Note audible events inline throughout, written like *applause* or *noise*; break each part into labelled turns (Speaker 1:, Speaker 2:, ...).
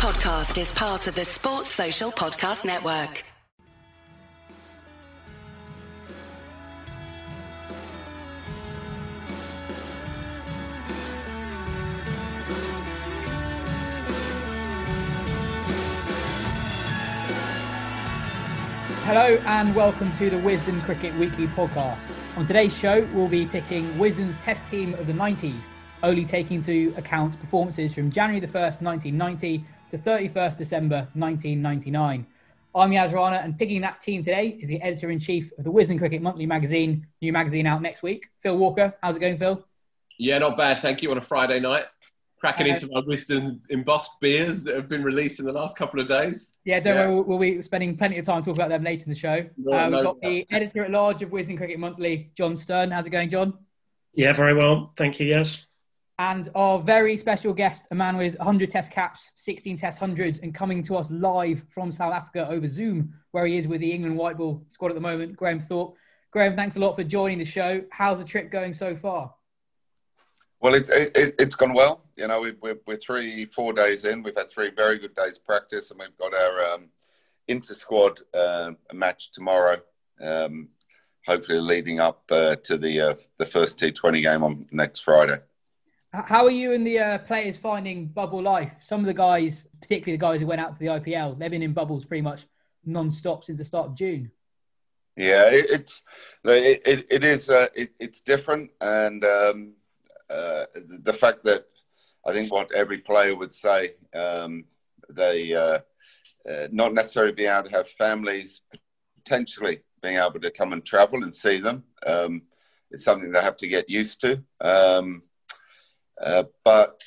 Speaker 1: podcast is part of the Sports Social Podcast Network.
Speaker 2: Hello and welcome to the Wisden Cricket Weekly podcast. On today's show, we'll be picking Wisden's test team of the 90s, only taking into account performances from January the 1st, 1990 to 31st December 1999. I'm Yas Rana, and picking that team today is the editor in chief of the Wisden Cricket Monthly magazine, new magazine out next week. Phil Walker, how's it going, Phil?
Speaker 3: Yeah, not bad, thank you. On a Friday night, cracking
Speaker 2: Uh,
Speaker 3: into my Wisden embossed beers that have been released in the last couple of days.
Speaker 2: Yeah, don't
Speaker 3: Yeah.
Speaker 2: worry, we'll, we'll be spending plenty of time talking about them later in the show.
Speaker 3: No,
Speaker 2: uh, we've
Speaker 3: no
Speaker 2: got the editor at large of Wisden Cricket Monthly, John Stern. How's it going, John?
Speaker 4: Yeah, very well. Thank you. Yes.
Speaker 2: And our very special guest, a man with 100 test caps, 16 test hundreds, and coming to us live from South Africa over Zoom, where he is with the England white ball squad at the moment, Graham Thorpe. Graham, thanks a lot for joining the show. How's the trip going so far?
Speaker 5: Well, it's it, it's gone well. You know, we, we're, we're three, four days in. We've had three very good days practice, and we've got our um, inter squad uh, match tomorrow. Um, hopefully, leading up uh, to the uh, the first T20 game on next Friday.
Speaker 2: How are you and the uh, players finding bubble life? Some of the guys, particularly the guys who went out to the IPL, they've been in bubbles pretty much non-stop since the start of June.
Speaker 5: Yeah, it, it's it, it, it is uh, it, it's different, and um, uh, the fact that I think what every player would say um, they uh, uh, not necessarily being able to have families potentially being able to come and travel and see them um, is something they have to get used to. Um, uh, but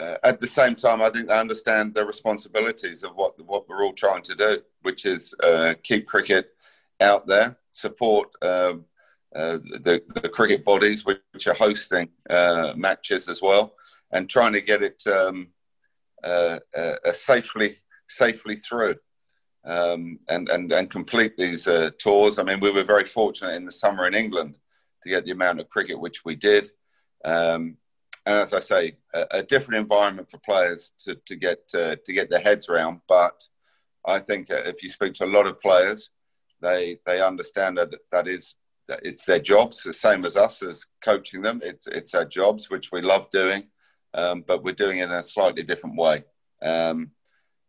Speaker 5: uh, at the same time, I think they understand the responsibilities of what what we're all trying to do, which is uh, keep cricket out there, support um, uh, the, the cricket bodies which are hosting uh, matches as well, and trying to get it um, safely safely through um, and, and and complete these uh, tours. I mean, we were very fortunate in the summer in England to get the amount of cricket which we did. Um, and as I say, a, a, different environment for players to, to get uh, to get their heads around. But I think uh, if you speak to a lot of players, they they understand that that is that it's their jobs, the same as us as coaching them. It's it's our jobs, which we love doing, um, but we're doing it in a slightly different way. Um,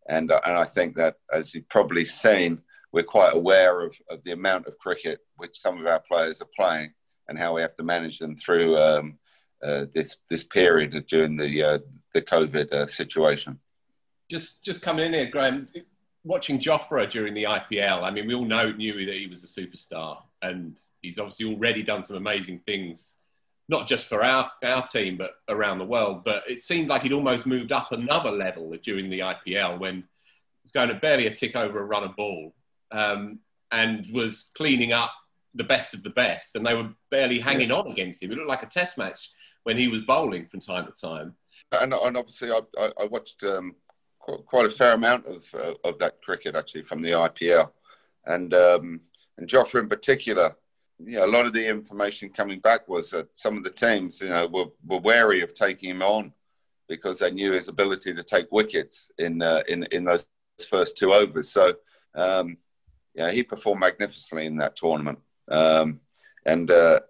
Speaker 5: and uh, and I think that as you've probably seen, we're quite aware of, of the amount of cricket which some of our players are playing and how we have to manage them through um, uh, this this period during the uh, the COVID uh, situation.
Speaker 3: Just just coming in here, Graham, watching Jofra during the IPL. I mean, we all know knew that he was a superstar, and he's obviously already done some amazing things, not just for our our team but around the world. But it seemed like he'd almost moved up another level during the IPL when he was going to barely a tick over a run of ball, um, and was cleaning up the best of the best, and they were barely hanging on against him. It looked like a test match when he was bowling from time to time.
Speaker 5: And, and obviously, I, I, I watched um, qu- quite a fair amount of uh, of that cricket actually from the IPL, and um, and Jofra in particular. Know, a lot of the information coming back was that some of the teams, you know, were, were wary of taking him on because they knew his ability to take wickets in uh, in in those first two overs. So, um, yeah, he performed magnificently in that tournament. Um, and uh,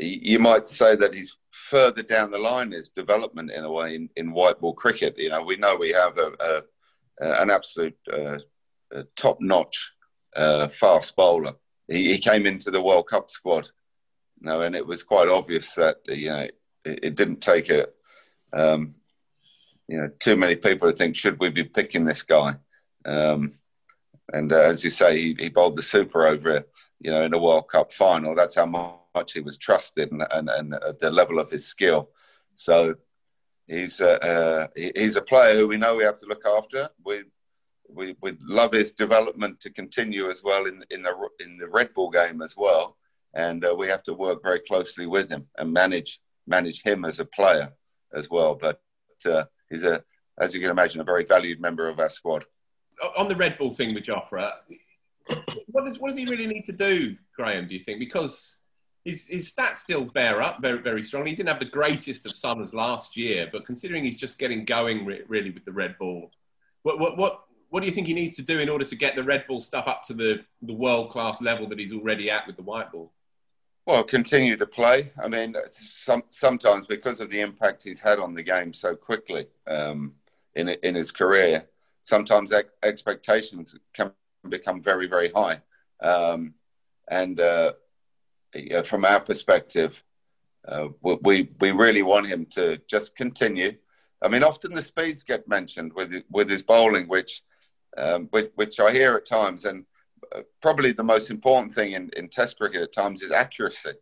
Speaker 5: you might say that he's further down the line is development in a way in, in white ball cricket. You know, we know we have a, a an absolute uh, top notch uh, fast bowler. He, he, came into the World Cup squad, you know, and it was quite obvious that you know it, it didn't take a um, you know too many people to think should we be picking this guy. Um, and uh, as you say, he, he bowled the super over you know, in a World Cup final. That's how much he was trusted and, and, and the level of his skill. So he's uh, uh, he's a player who we know we have to look after. We we would love his development to continue as well in in the in the red ball game as well, and uh, we have to work very closely with him and manage manage him as a player as well. But uh, he's a, as you can imagine, a very valued member of our squad.
Speaker 3: On the red ball thing with Jofra, what does what does he really need to do, Graham? Do you think because his his stats still bear up very very strongly. He didn't have the greatest of summers last year, but considering he's just getting going re- really with the red ball, What, what, what, what do you think he needs to do in order to get the red ball stuff up to the, the world class level that he's already at with the white ball?
Speaker 5: Well, continue to play. I mean, some, sometimes because of the impact he's had on the game so quickly um, in in his career, sometimes ex- expectations can become very, very high. Um, and uh, yeah, from our perspective, uh, we we really want him to just continue. I mean, often the speeds get mentioned with with his bowling, which um, which, which I hear at times, and probably the most important thing in, in Test cricket at times is accuracy.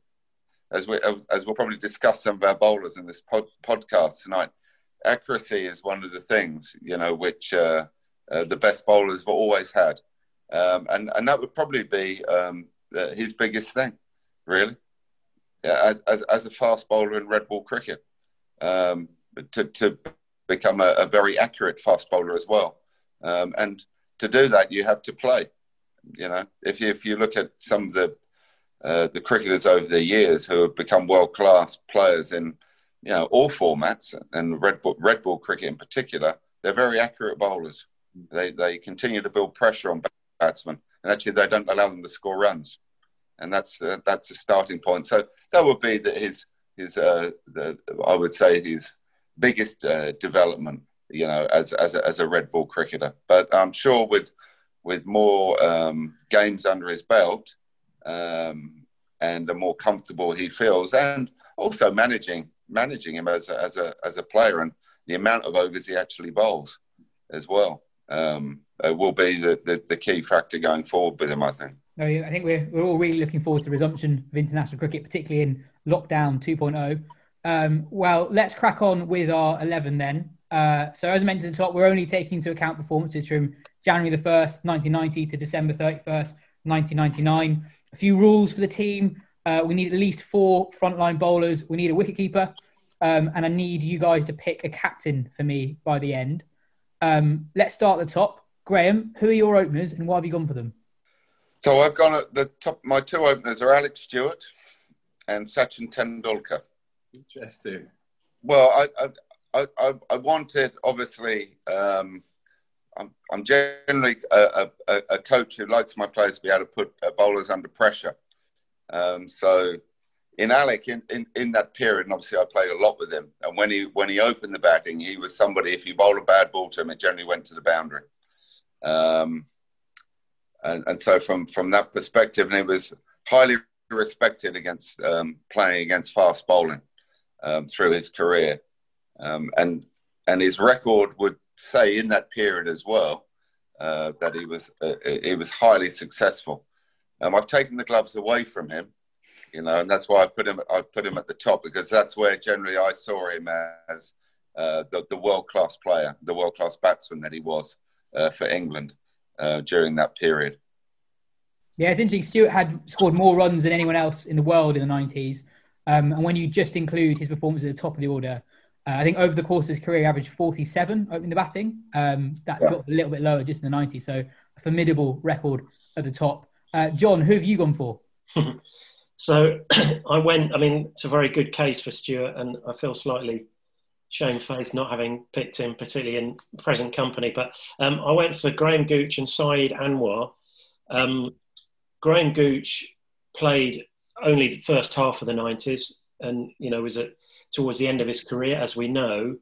Speaker 5: As we as we'll probably discuss some of our bowlers in this pod, podcast tonight, accuracy is one of the things you know which uh, uh, the best bowlers have always had, um, and and that would probably be um, his biggest thing, really, yeah, as, as as a fast bowler in red ball cricket, um, to to become a, a, very accurate fast bowler as well, um, and to do that you have to play you know, if you, if you look at some of the uh, the cricketers over the years who have become world class players in you know all formats and red ball, red ball cricket in particular, they're very accurate bowlers. They they continue to build pressure on batsmen, and actually they don't allow them to score runs, and that's uh, that's a starting point. So that would be the, his his uh, the, I would say his biggest uh, development, you know, as as a, as a red ball cricketer. But I'm sure with with more um, games under his belt um, and the more comfortable he feels, and also managing managing him as a, as a as a player and the amount of overs he actually bowls as well um, will be the, the, the key factor going forward with him. I think.
Speaker 2: I think we're we're all really looking forward to the resumption of international cricket, particularly in lockdown 2.0. Um, well, let's crack on with our 11 then. Uh, so, as I mentioned at the top, we're only taking into account performances from January the 1st, 1990 to December 31st, 1999. A few rules for the team. Uh, we need at least four frontline bowlers. We need a wicketkeeper. Um, and I need you guys to pick a captain for me by the end. Um, let's start at the top. Graham, who are your openers and why have you gone for them?
Speaker 5: So I've gone at the top. My two openers are Alex Stewart and Sachin Tendulkar.
Speaker 3: Interesting.
Speaker 5: Well, I I, I, I wanted obviously um, I'm, I'm generally a, a, a, coach who likes my players to be able to put uh, bowlers under pressure. Um, so in Alec, in, in, in, that period, and obviously I played a lot with him, and when he when he opened the batting, he was somebody. If you bowl a bad ball to him, it generally went to the boundary. Um, and, and, so from from that perspective, and he was highly respected against um, playing against fast bowling um, through his career, um, and and his record would say in that period as well uh, that he was uh, he was highly successful. Um, I've taken the gloves away from him, you know, and that's why I put him I put him at the top because that's where generally I saw him as uh, the, the world class player, the world class batsman that he was uh, for England uh, during that period.
Speaker 2: Yeah, it's interesting. Stewart had scored more runs than anyone else in the world in the 90s. Um, and when you just include his performance at the top of the order, uh, I think over the course of his career, he averaged 47 opening the batting. Um, that yeah. dropped a little bit lower just in the 90s. So a formidable record at the top. Uh, John, who have you gone for? *laughs*
Speaker 4: so *clears throat* I went, I mean, it's a very good case for Stewart, and I feel slightly shamefaced not having picked him, particularly in present company. But um, I went for Graham Gooch and Saeed Anwar. Um, Graham Gooch played only the first half of the 90s and, you know, was at towards the end of his career, as we know.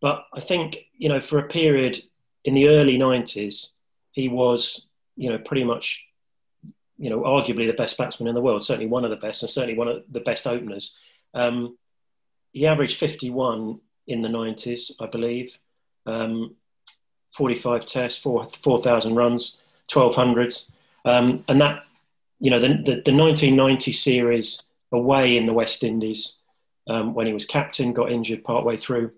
Speaker 4: But I think, you know, for a period in the early 90s, he was, you know, pretty much, you know, arguably the best batsman in the world, certainly one of the best, and certainly one of the best openers. Um, he averaged 51 in the 90s, I believe. Um, 45 tests, 4,000 4, runs, 1200s. Um, and that, you know, the, the, the 1990 series away in the West Indies um, when he was captain, got injured partway through,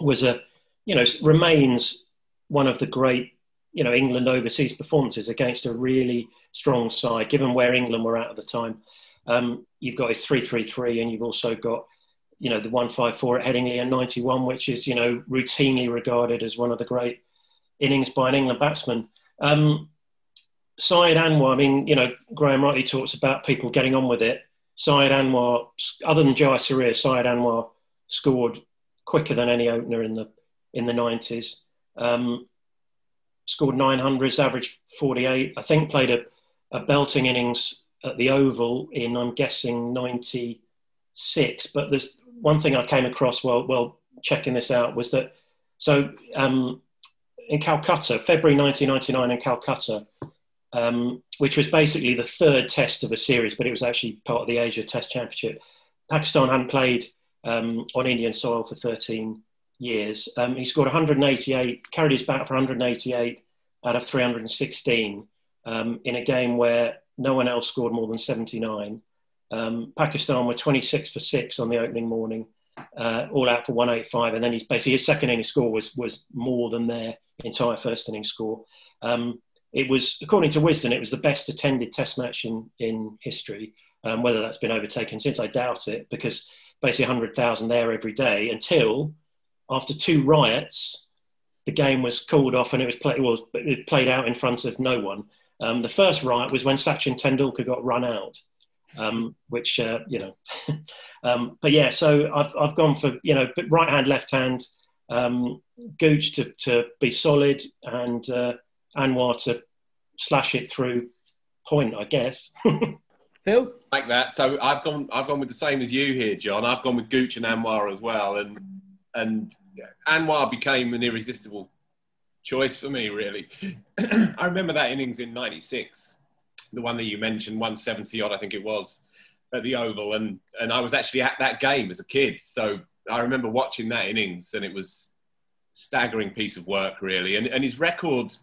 Speaker 4: was a, you know, remains one of the great, you know, England overseas performances against a really strong side, given where England were at at the time. Um, you've got his 3-3-3 and you've also got, you know, the 1-5-4 at Headingley and 91, which is, you know, routinely regarded as one of the great innings by an England batsman. Um, Saeed Anwar, I mean, you know, Graham rightly talks about people getting on with it. Saeed Anwar, other than Jayasuriya, Saeed Anwar scored quicker than any opener in the in the nineties. Um, scored 900s, averaged 48. I think played a, a belting innings at the Oval in, I'm guessing, 96. But there's one thing I came across while, while checking this out was that, so um, in Calcutta, February 1999 in Calcutta, um, which was basically the third test of a series, but it was actually part of the Asia Test Championship. Pakistan hadn't played um, on Indian soil for 13 years. Um, he scored 188, carried his bat for 188 out of 316 um, in a game where no one else scored more than 79. Um, Pakistan were 26 for six on the opening morning, uh, all out for 185, and then he's basically his second inning score was was more than their entire first inning score. Um, it was, according to Wisden, it was the best attended Test match in in history. Um, whether that's been overtaken since, I doubt it, because basically 100,000 there every day until after two riots, the game was called off and it was, play, it was it played out in front of no one. Um, the first riot was when Sachin Tendulkar got run out, um, which uh, you know. *laughs* um, but yeah, so I've I've gone for you know right hand, left hand, um, Gooch to to be solid and uh, Anwar to slash it through point, I guess. *laughs*
Speaker 2: Phil,
Speaker 3: like that. So I've gone I've gone with the same as you here, John. I've gone with Gooch and Anwar as well, and and Anwar became an irresistible choice for me, really. *clears throat* I remember that innings in '96, the one that you mentioned, 170 odd, I think it was, at the Oval, and and I was actually at that game as a kid, so I remember watching that innings, and it was staggering piece of work, really. And and his record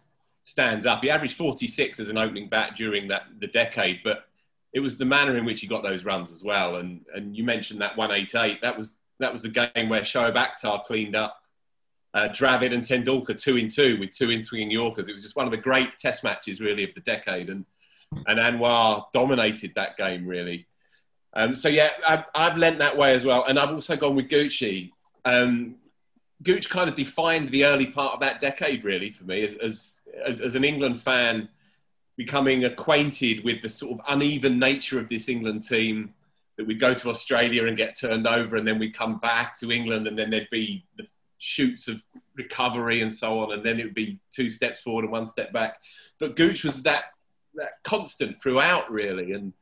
Speaker 3: stands up. He averaged 46 as an opening bat during that the decade, but it was the manner in which he got those runs as well. And and you mentioned that 188. That was that was the game where Shoaib Akhtar cleaned up uh, Dravid and Tendulkar two in two with two in swinging Yorkers. It was just one of the great Test matches really of the decade, and and Anwar dominated that game really. Um, so yeah, I've, I've lent that way as well, and I've also gone with Goochie. Um, Gooch kind of defined the early part of that decade really for me as, as, as an England fan becoming acquainted with the sort of uneven nature of this England team that we'd go to Australia and get turned over, and then we'd come back to England, and then there'd be the shoots of recovery and so on, and then it would be two steps forward and one step back. But Gooch was that that constant throughout, really, and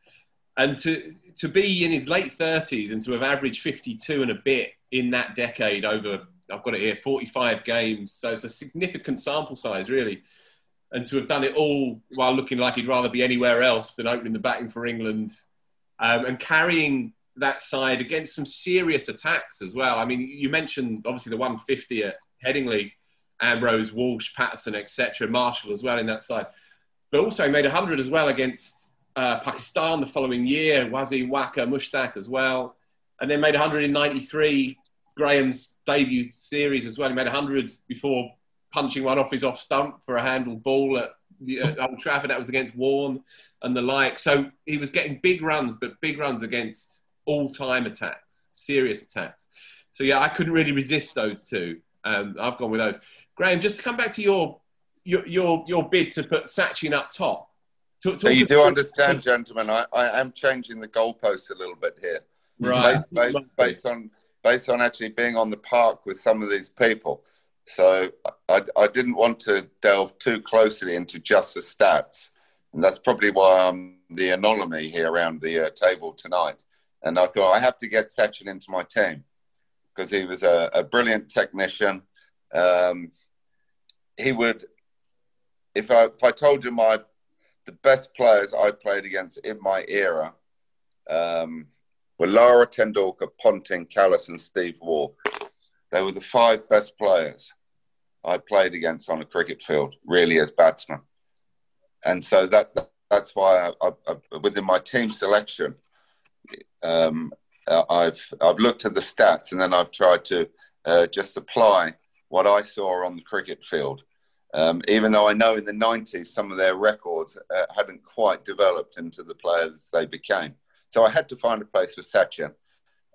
Speaker 3: and to to be in his late thirties and to have averaged fifty two and a bit in that decade over I've got it here, 45 games. So it's a significant sample size, really. And to have done it all while looking like he'd rather be anywhere else than opening the batting for England um, and carrying that side against some serious attacks as well. I mean, you mentioned obviously the 150 at Headingley, Ambrose, Walsh, Patterson, etc., Marshall as well in that side. But also made 100 as well against uh, Pakistan the following year, Wasim, Waqar, Mushtaq as well. And then made 193 Graham's debut series as well. He made 100 before punching one off his off stump for a handled ball at, at Old Trafford. That was against Warne and the like. So he was getting big runs, but big runs against all time attacks, serious attacks. So yeah, I couldn't really resist those two. Um, I've gone with those. Graham, just to come back to your your your, your bid to put Sachin up top.
Speaker 5: Talk, talk you do understand, gentlemen. I, I am changing the goalpost a little bit here,
Speaker 3: right?
Speaker 5: Based, based, based on based on actually being on the park with some of these people. So I, I didn't want to delve too closely into just the stats. And that's probably why I'm the anomaly here around the uh, table tonight. And I thought I have to get Sachin into my team because he was a, a brilliant technician. Um, he would, if I, if I told you my the best players I played against in my era um, were Lara Tendulkar, Ponting, Kallis, and Steve Waugh. They were the five best players I played against on a cricket field, really as batsmen. And so that, that's why I, I, I, within my team selection, um, I've I've looked at the stats and then I've tried to uh, just apply what I saw on the cricket field. Um, even though I know in the 90s some of their records uh, hadn't quite developed into the players they became. So I had to find a place for Sachin,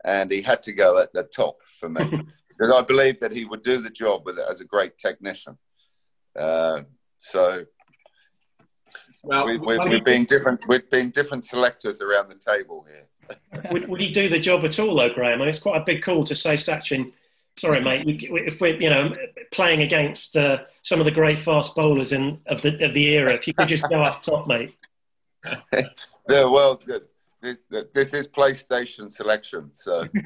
Speaker 5: and he had to go at the top for me *laughs* because I believe that he would do the job with it as a great technician. Uh, so well, we, we're, we're being different. We're being different selectors around the table here. *laughs*
Speaker 4: would, would he do the job at all, though, Graham? I mean, it's quite a big call to say Sachin Sorry, mate. If we're you know playing against uh, some of the great fast bowlers in of the of the era, if you could just go up top, mate. *laughs*
Speaker 5: yeah, well, this, this is PlayStation selection, so. *laughs*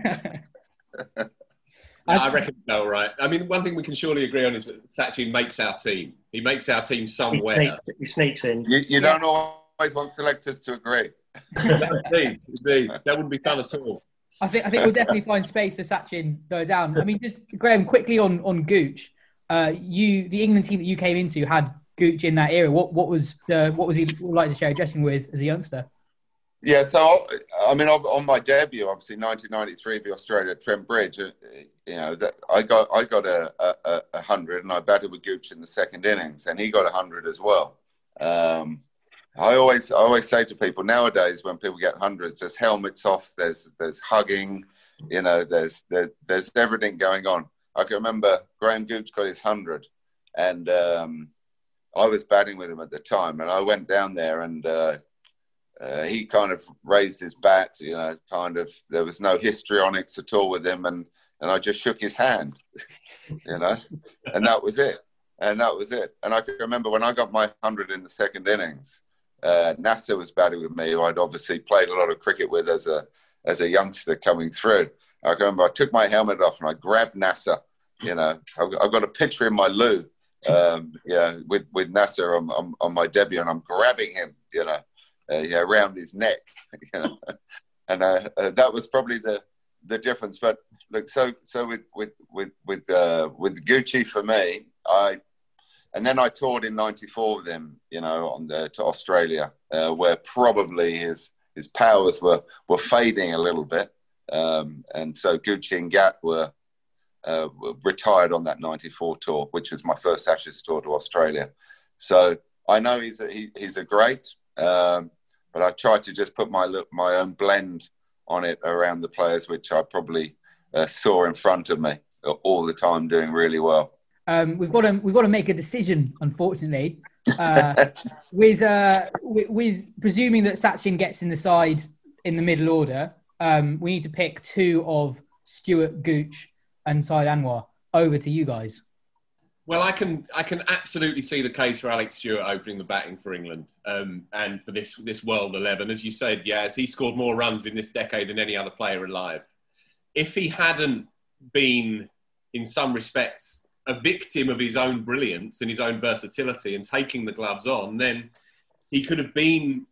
Speaker 3: I reckon no, right. I mean, one thing we can surely agree on is that Sachin makes our team. He makes our team somewhere. He
Speaker 4: sneaks, he sneaks in.
Speaker 5: You, you don't always want selectors to agree. *laughs*
Speaker 3: indeed, indeed. That wouldn't be fun at all.
Speaker 2: I think I think we'll definitely find space for Sachin go down. I mean, just Graham, quickly on on Gooch. Uh, you, the England team that you came into had Gooch in that era. What what was the, what was he like to share a dressing with as a youngster?
Speaker 5: Yeah, so I mean, on my debut, obviously 1993 the Australia Trent Bridge, uh, you know, that I got I got a, a, a hundred, and I batted with Gooch in the second innings, and he got a hundred as well. Um, I always I always say to people nowadays when people get hundreds, there's helmets off, there's there's hugging, you know, there's there's there's everything going on. I can remember Graham Gooch got his hundred, and um, I was batting with him at the time, and I went down there, and uh, uh, he kind of raised his bat, you know, kind of there was no histrionics at all with him, and and I just shook his hand, *laughs* you know, and that was it, and that was it. And I can remember when I got my hundred in the second innings uh, Nasser was batting with me, I'd obviously played a lot of cricket with as a as a youngster coming through. I remember I took my helmet off and I grabbed Nasser. You know, I've, I've got a picture in my loo, um, yeah, with with Nasser on, on, on, my debut, and I'm grabbing him, you know, uh, yeah, around his neck, *laughs* you know, and uh, uh, that was probably the the difference. But look, so so with with with with uh, with Goochie for me, I and then I toured in '94 with him, you know, on the, to Australia, uh, where probably his his powers were were fading a little bit, um, and so Goochie and Gatt were, uh, retired on that '94 tour, which was my first Ashes tour to Australia. So I know he's a, he, he's a great, um, but I tried to just put my my own blend on it around the players, which I probably uh, saw in front of me all the time, doing really well.
Speaker 2: Um, we've got to we've got to make a decision, unfortunately. Uh, *laughs* with, uh, with, with presuming that Sachin gets in the side in the middle order, um, we need to pick two of Stewart Gooch and Saeed Anwar. Over to you guys.
Speaker 3: Well, I can I can absolutely see the case for Alex Stewart opening the batting for England um, and for this this World Eleven. As you said, yes, he scored more runs in this decade than any other player alive. If he hadn't been, in some respects, a victim of his own brilliance and his own versatility and taking the gloves on, then he could have been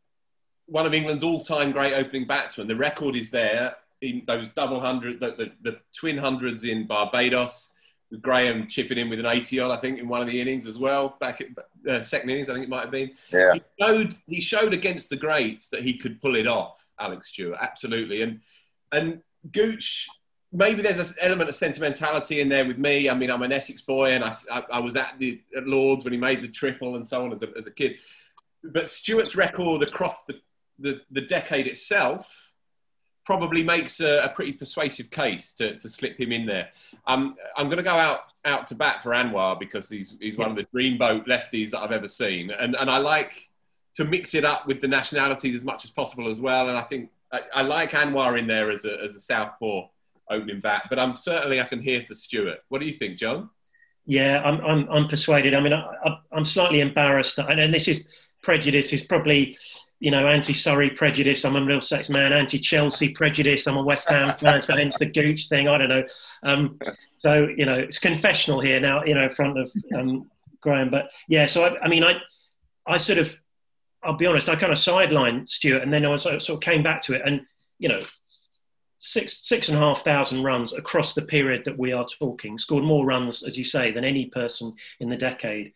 Speaker 3: one of England's all-time great opening batsmen. The record is there. In those double hundred, the, the, the twin hundreds in Barbados, with Graham chipping in with an 80 odd, I think, in one of the innings as well. Back at uh, second innings, I think it might have been.
Speaker 5: Yeah.
Speaker 3: He showed he showed against the greats that he could pull it off. Alex Stewart, absolutely, and and Gooch maybe there's an element of sentimentality in there with me. I mean, I'm an Essex boy, and I, I, I was at the at Lords when he made the triple and so on as a, as a kid. But Stewart's record across the, the, the decade itself probably makes a, a, pretty persuasive case to, to slip him in there. Um, I'm going to go out out to bat for Anwar because he's he's one of the dreamboat lefties that I've ever seen, and and I like to mix it up with the nationalities as much as possible as well. And I think I, I like Anwar in there as a as a southpaw opening bat. But I'm certainly I can hear for Stewart. What do you think, John?
Speaker 4: Yeah, I'm I'm, I'm persuaded. I mean, I, am slightly embarrassed, and this is prejudice. Is probably you know anti-Surrey prejudice. I'm a Middlesex man. Anti-Chelsea prejudice. I'm a West Ham fan, so hence the Gooch thing. I don't know. Um, so you know, it's confessional here now. You know, in front of um, Graham. But yeah, so I, I mean, I I sort of I'll be honest, I kind of sidelined Stewart, and then I sort of came back to it, and you know, six six and a half thousand runs across the period that we are talking. Scored more runs, as you say, than any person in the decade.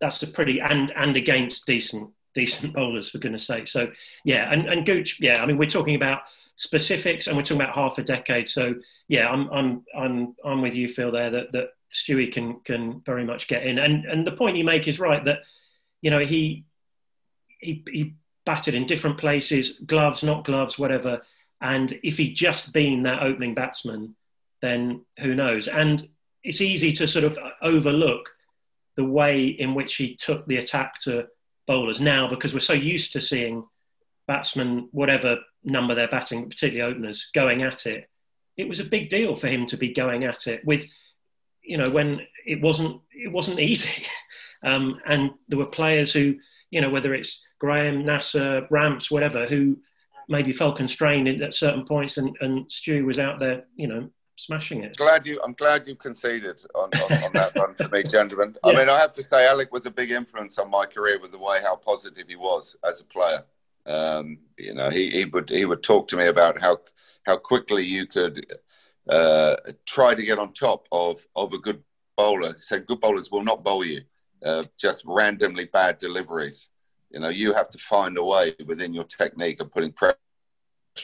Speaker 4: That's a pretty and and against decent decent bowlers for goodness sake. So yeah, and and Gooch, yeah. I mean, we're talking about specifics, and we're talking about half a decade. So yeah, I'm I'm I'm I'm with you, Phil. There that that Stewie can can very much get in. And and the point you make is right that you know he he he batted in different places, gloves, not gloves, whatever and if he'd just been that opening batsman, then who knows? And it's easy to sort of overlook the way in which he took the attack to bowlers now because we're so used to seeing batsmen, whatever number they're batting, particularly openers, going at it it was a big deal for him to be going at it with, you know, when it wasn't it wasn't *laughs* easy, um, and there were players who, you know, whether it's Graham, Nasser, Ramps, whatever, who maybe felt constrained at certain points, and, and Stu was out there, you know, smashing it.
Speaker 5: Glad you, I'm glad you conceded on, on, on that one for me, gentlemen. Yeah. I mean, I have to say, Alec was a big influence on my career with the way how positive he was as a player. Um, you know, he, he would he would talk to me about how how quickly you could uh, try to get on top of of a good bowler. He said good bowlers will not bowl you, uh, just randomly bad deliveries. You know, you have to find a way within your technique of putting pressure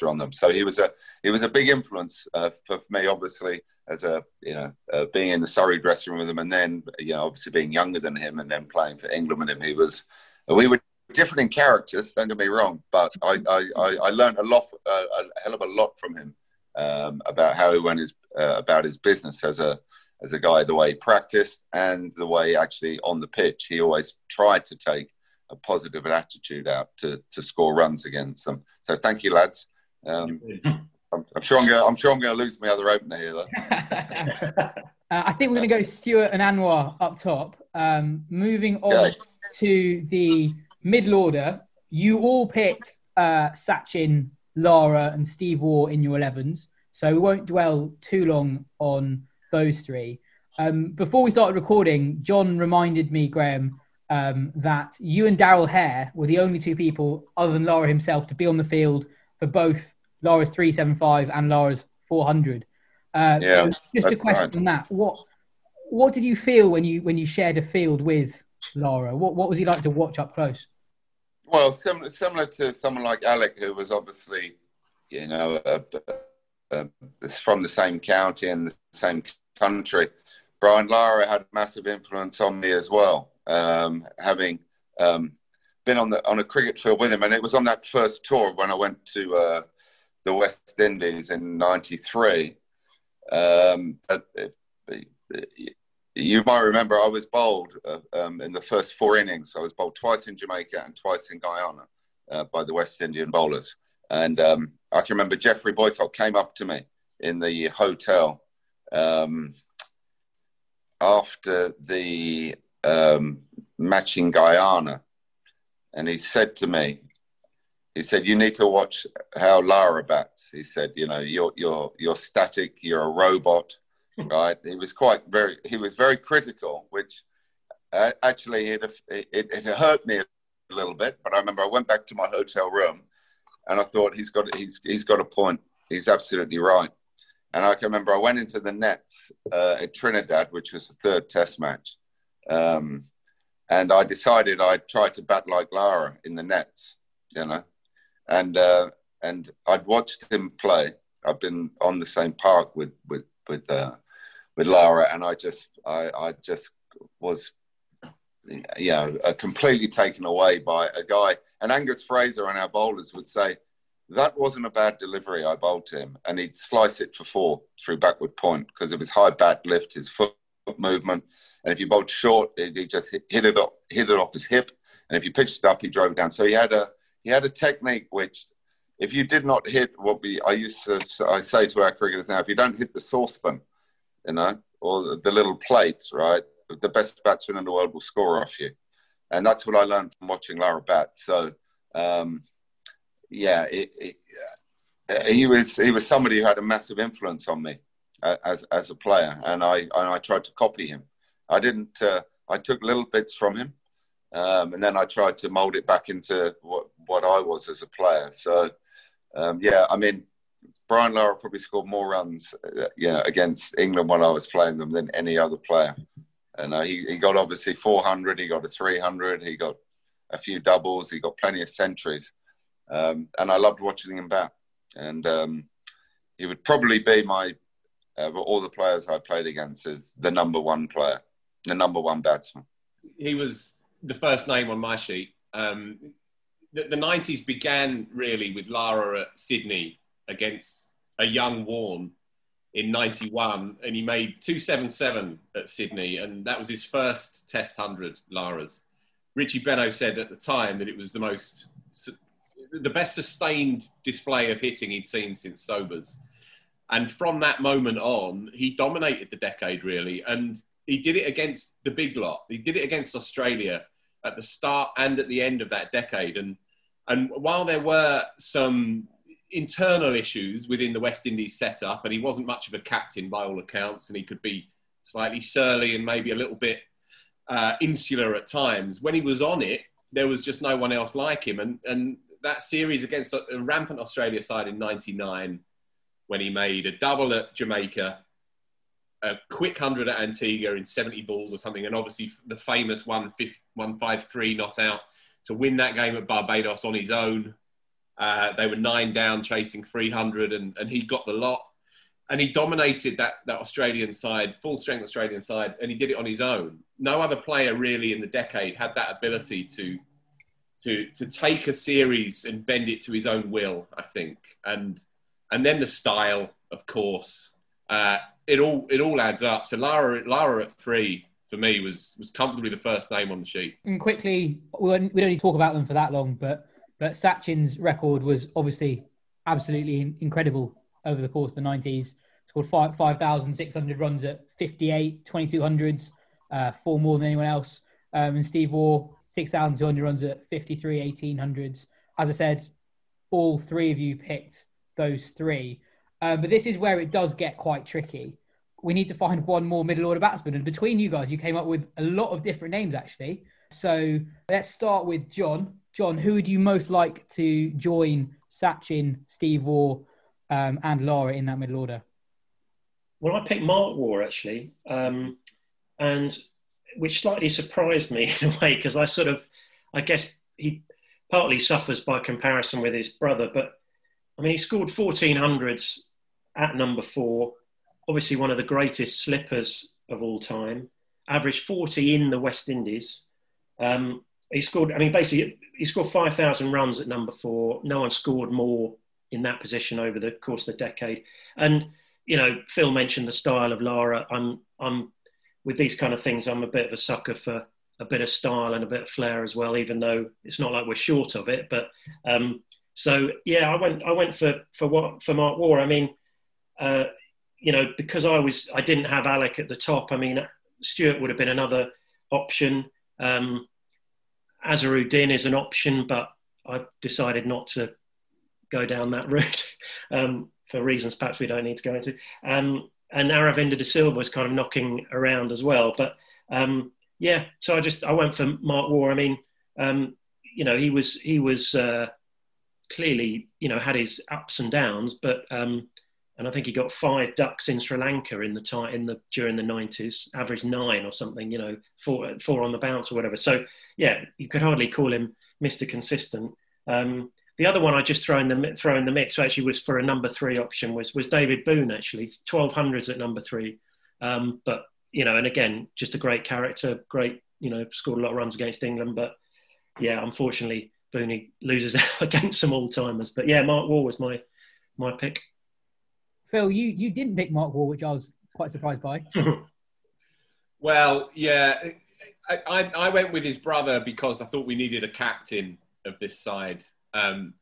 Speaker 5: on them. So he was a he was a big influence uh, for, me, obviously, as a you know uh, being in the Surrey dressing room with him, and then you know obviously being younger than him, and then playing for England with him. He was we were different in characters. Don't get me wrong, but I I, I, I learned a lot uh, a hell of a lot from him um, about how he went his uh, about his business as a as a guy, the way he practiced and the way actually on the pitch he always tried to take a positive attitude out to to score runs against them. So thank you, lads. Um, I'm, I'm, sure I'm going. I'm sure I'm going to lose my other opener here, though. *laughs*
Speaker 2: uh, I think we're going to go Stewart and Anwar up top. Um, moving on okay. to the middle order, you all picked uh, Sachin, Lara, and Steve Waugh in your 11s, so we won't dwell too long on those three. Um, before we started recording, John reminded me, Graham, um, that you and Darrell Hair were the only two people, other than Lara himself, to be on the field for both Lara's 375 and Lara's 400. Uh, yeah, so just a question right. on that. What what did you feel when you when you shared a field with Lara? What what was he like to watch up close?
Speaker 5: Well, similar similar to someone like Alec, who was obviously, you know, uh, uh, from the same county and the same country. Brian Lara had a massive influence on me as well, um, having um, been on the on a cricket field with him, and it was on that first tour when I went to uh, the West Indies in '93. Um, you might remember I was bowled uh, um, in the first four innings. I was bowled twice in Jamaica and twice in Guyana uh, by the West Indian bowlers. And um, I can remember Geoffrey Boycott came up to me in the hotel um, after the um, match in Guyana and he said to me, he said, "You need to watch how Lara bats." He said, "You know, you're you're you're static. You're a robot, right?" He was quite very he was very critical, which uh, actually it, it, it hurt me a little bit. But I remember I went back to my hotel room, and I thought he's got he's he's got a point. He's absolutely right. And I can remember I went into the nets uh, at Trinidad, which was the third Test match. Um, and I decided I'd try to bat like Lara in the nets, you know, and uh, and I'd watched him play. I've been on the same park with with with uh, with Lara, and I just I, I just was, you know, uh, completely taken away by a guy. And Angus Fraser and our bowlers would say that wasn't a bad delivery. I bowled to him, and he'd slice it for four through backward point because it was high bat lift, his foot movement. And if you bowled short, he just hit, it off, hit it off his hip. And if you pitched it up, he drove it down. So he had a he had a technique which, if you did not hit what we I used to I say to our cricketers now, if you don't hit the saucepan, you know, or the, the little plate, right, the best batsman in the world will score off you. And that's what I learned from watching Lara bat. So, um, yeah, it, it, uh, he was he was somebody who had a massive influence on me as as a player, and I and I tried to copy him. I didn't. Uh, I took little bits from him, um, and then I tried to mold it back into what what I was as a player. So, um, yeah, I mean, Brian Lara probably scored more runs, uh, you know, against England when I was playing them than any other player. And uh, he, he got obviously 400, he got a 300, he got a few doubles, he got plenty of centuries. Um, and I loved watching him bat. And um, he would probably be my uh, all the players I played against is the number one player, the number one batsman.
Speaker 3: He was the first name on my sheet. Um, the, the, 90s began really with Lara at Sydney against a young Warne in 91, and he made 277 at Sydney, and that was his first Test 100, Lara's. Richie Benaud said at the time that it was the most, the best sustained display of hitting he'd seen since Sobers. And from that moment on, he dominated the decade really. And he did it against the big lot. He did it against Australia at the start and at the end of that decade. And, and while there were some internal issues within the West Indies setup, and he wasn't much of a captain by all accounts, and he could be slightly surly and maybe a little bit uh, insular at times. When he was on it, there was just no one else like him. And, and that series against a rampant Australia side in 99, when he made a double at Jamaica, a quick 100 at Antigua in 70 balls or something, and obviously the famous 153 not out to win that game at Barbados on his own. Uh, they were nine down chasing 300, and, and he got the lot. And he dominated that, that Australian side, full strength Australian side, and he did it on his own. No other player really in the decade had that ability to to to take a series and bend it to his own will. I think, and and then the style, of course, uh, it all it all adds up. So Lara Lara at three for me was was comfortably the first name on the sheet.
Speaker 2: And quickly, we don't, need to talk about them for that long, but but Sachin's record was obviously absolutely incredible over the course of the nineties. Scored five five thousand six hundred runs at 58, 2200s, uh, four more than anyone else. Um, and Steve Waugh 6,200 runs at 53, 1800s. As I said, all three of you picked those three. Um, but this is where it does get quite tricky. We need to find one more middle order batsman. And between you guys, you came up with a lot of different names, actually. So let's start with John. John, who would you most like to join Sachin, Steve Waugh, um, and Lara in that middle order?
Speaker 4: Well, I picked Mark Waugh, actually. Um, and which slightly surprised me *laughs* in a way because I sort of, I guess he partly suffers by comparison with his brother, but I mean, he scored 1400s at number four, obviously one of the greatest slippers of all time, averaged 40 in the West Indies. Um, he scored, I mean, basically, he scored 5,000 runs at number four. No one scored more in that position over the course of the decade. And, you know, Phil mentioned the style of Lara. I'm, I'm with these kind of things, I'm a bit of a sucker for a bit of style and a bit of flair as well. Even though it's not like we're short of it, but um, so yeah, I went I went for for what for Mark Waugh. I mean, uh, you know, because I was I didn't have Alec at the top. I mean, Stewart would have been another option. Um, Azharuddin is an option, but I decided not to go down that *laughs* route um, for reasons perhaps we don't need to go into. Um, and Aravinda de Silva was kind of knocking around as well. But um, yeah, so I just I went for Mark Waugh. I mean, um, you know, he was he was uh, clearly you know had his ups and downs, but um, and I think he got five ducks in Sri Lanka in the time in the during the nineties, average nine or something. You know, four four on the bounce or whatever. So yeah, you could hardly call him Mister Consistent. Um, the other one I just throw in the throw in the mix actually was for a number three option was was David Boon actually twelve hundreds at number three, um, but you know and again just a great character, great you know scored a lot of runs against England, but yeah unfortunately Booney loses out *laughs* against some all timers. But yeah, Mark Waugh was my my pick.
Speaker 2: Phil, you you didn't pick Mark Waugh, which I was quite surprised by. *laughs*
Speaker 3: well, yeah, I, I, I went with his brother because I thought we needed a captain of this side. Um,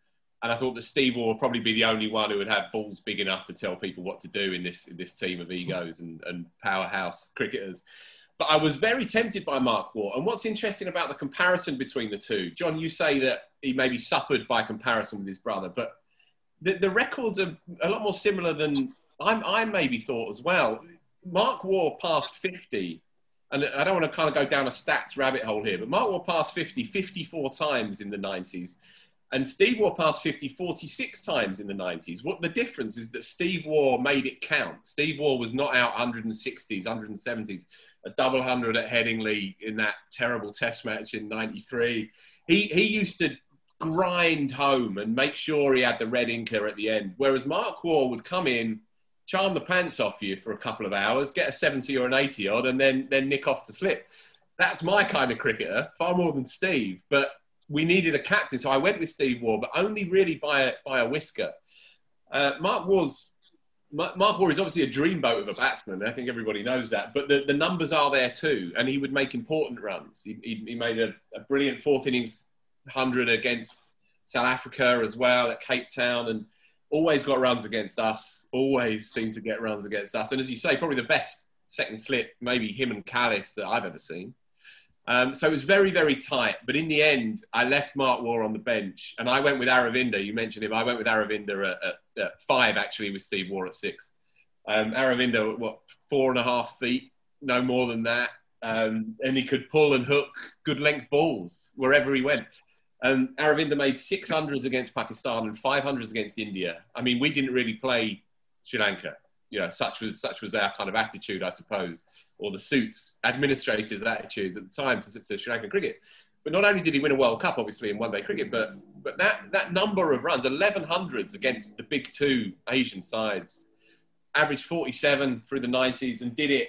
Speaker 3: and I thought that Steve Waugh would probably be the only one who would have balls big enough to tell people what to do in this in this team of egos and, and powerhouse cricketers. But I was very tempted by Mark Waugh. And what's interesting about the comparison between the two, John, you say that he maybe suffered by comparison with his brother, but the, the records are a lot more similar than I'm, I maybe thought as well. Mark Waugh passed 50 and I don't want to kind of go down a stats rabbit hole here, but Mark Waugh passed 50 54 times in the 90s. And Steve Waugh passed 50 46 times in the 90s. What the difference is that Steve Waugh made it count. Steve Waugh was not out 160s, 170s, a double hundred at Headingley in that terrible test match in 93. He, he used to grind home and make sure he had the red inker at the end. Whereas Mark Waugh would come in, charm the pants off you for a couple of hours, get a 70 or an 80 odd, and then, then nick off to slip. That's my kind of cricketer, far more than Steve. But we needed a captain, so I went with Steve Waugh, but only really by a, by a whisker. Uh, Mark was Mark Waugh is obviously a dreamboat of a batsman. I think everybody knows that. But the, the numbers are there too, and he would make important runs. He, he, he made a, a, brilliant fourth innings hundred against South Africa as well at Cape Town, and always got runs against us, always seemed to get runs against us. And as you say, probably the best second slip, maybe him and Kallis, that I've ever seen. Um, so it was very, very tight. But in the end, I left Mark Waugh on the bench and I went with Aravinda. You mentioned him. I went with Aravinda at, at, at five, actually, with Steve Waugh at six. Um, Aravinda, what, four and a half feet, no more than that. Um, and he could pull and hook good length balls wherever he went. Um, Aravinda made 600s against Pakistan and 500s against India. I mean, we didn't really play Sri Lanka. You know, such was such was our kind of attitude, I suppose, or the suits administrators' attitudes at the time to, to Sri Lankan cricket. But not only did he win a World Cup, obviously, in one-day cricket, but but that that number of runs, 1100s against the big two Asian sides, averaged 47 through the 90s, and did it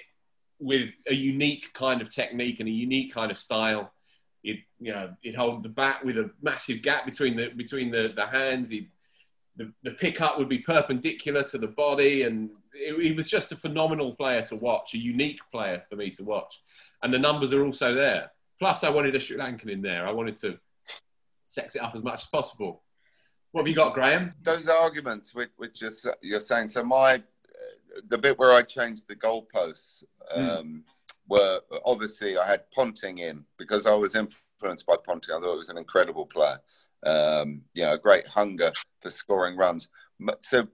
Speaker 3: with a unique kind of technique and a unique kind of style. It you know it hold the bat with a massive gap between the between the, the hands. He, the, the pickup would be perpendicular to the body, and he was just a phenomenal player to watch, a unique player for me to watch. And the numbers are also there. Plus, I wanted a Sri Lankan in there. I wanted to sex it up as much as possible. What have you got, Graham?
Speaker 5: Those arguments which, which you're, you're saying. So my the bit where I changed the goalposts hmm. um, mm. were obviously I had Ponting in because I was influenced by Ponting. I thought he was an incredible player. Um, you know, a great hunger for scoring runs. So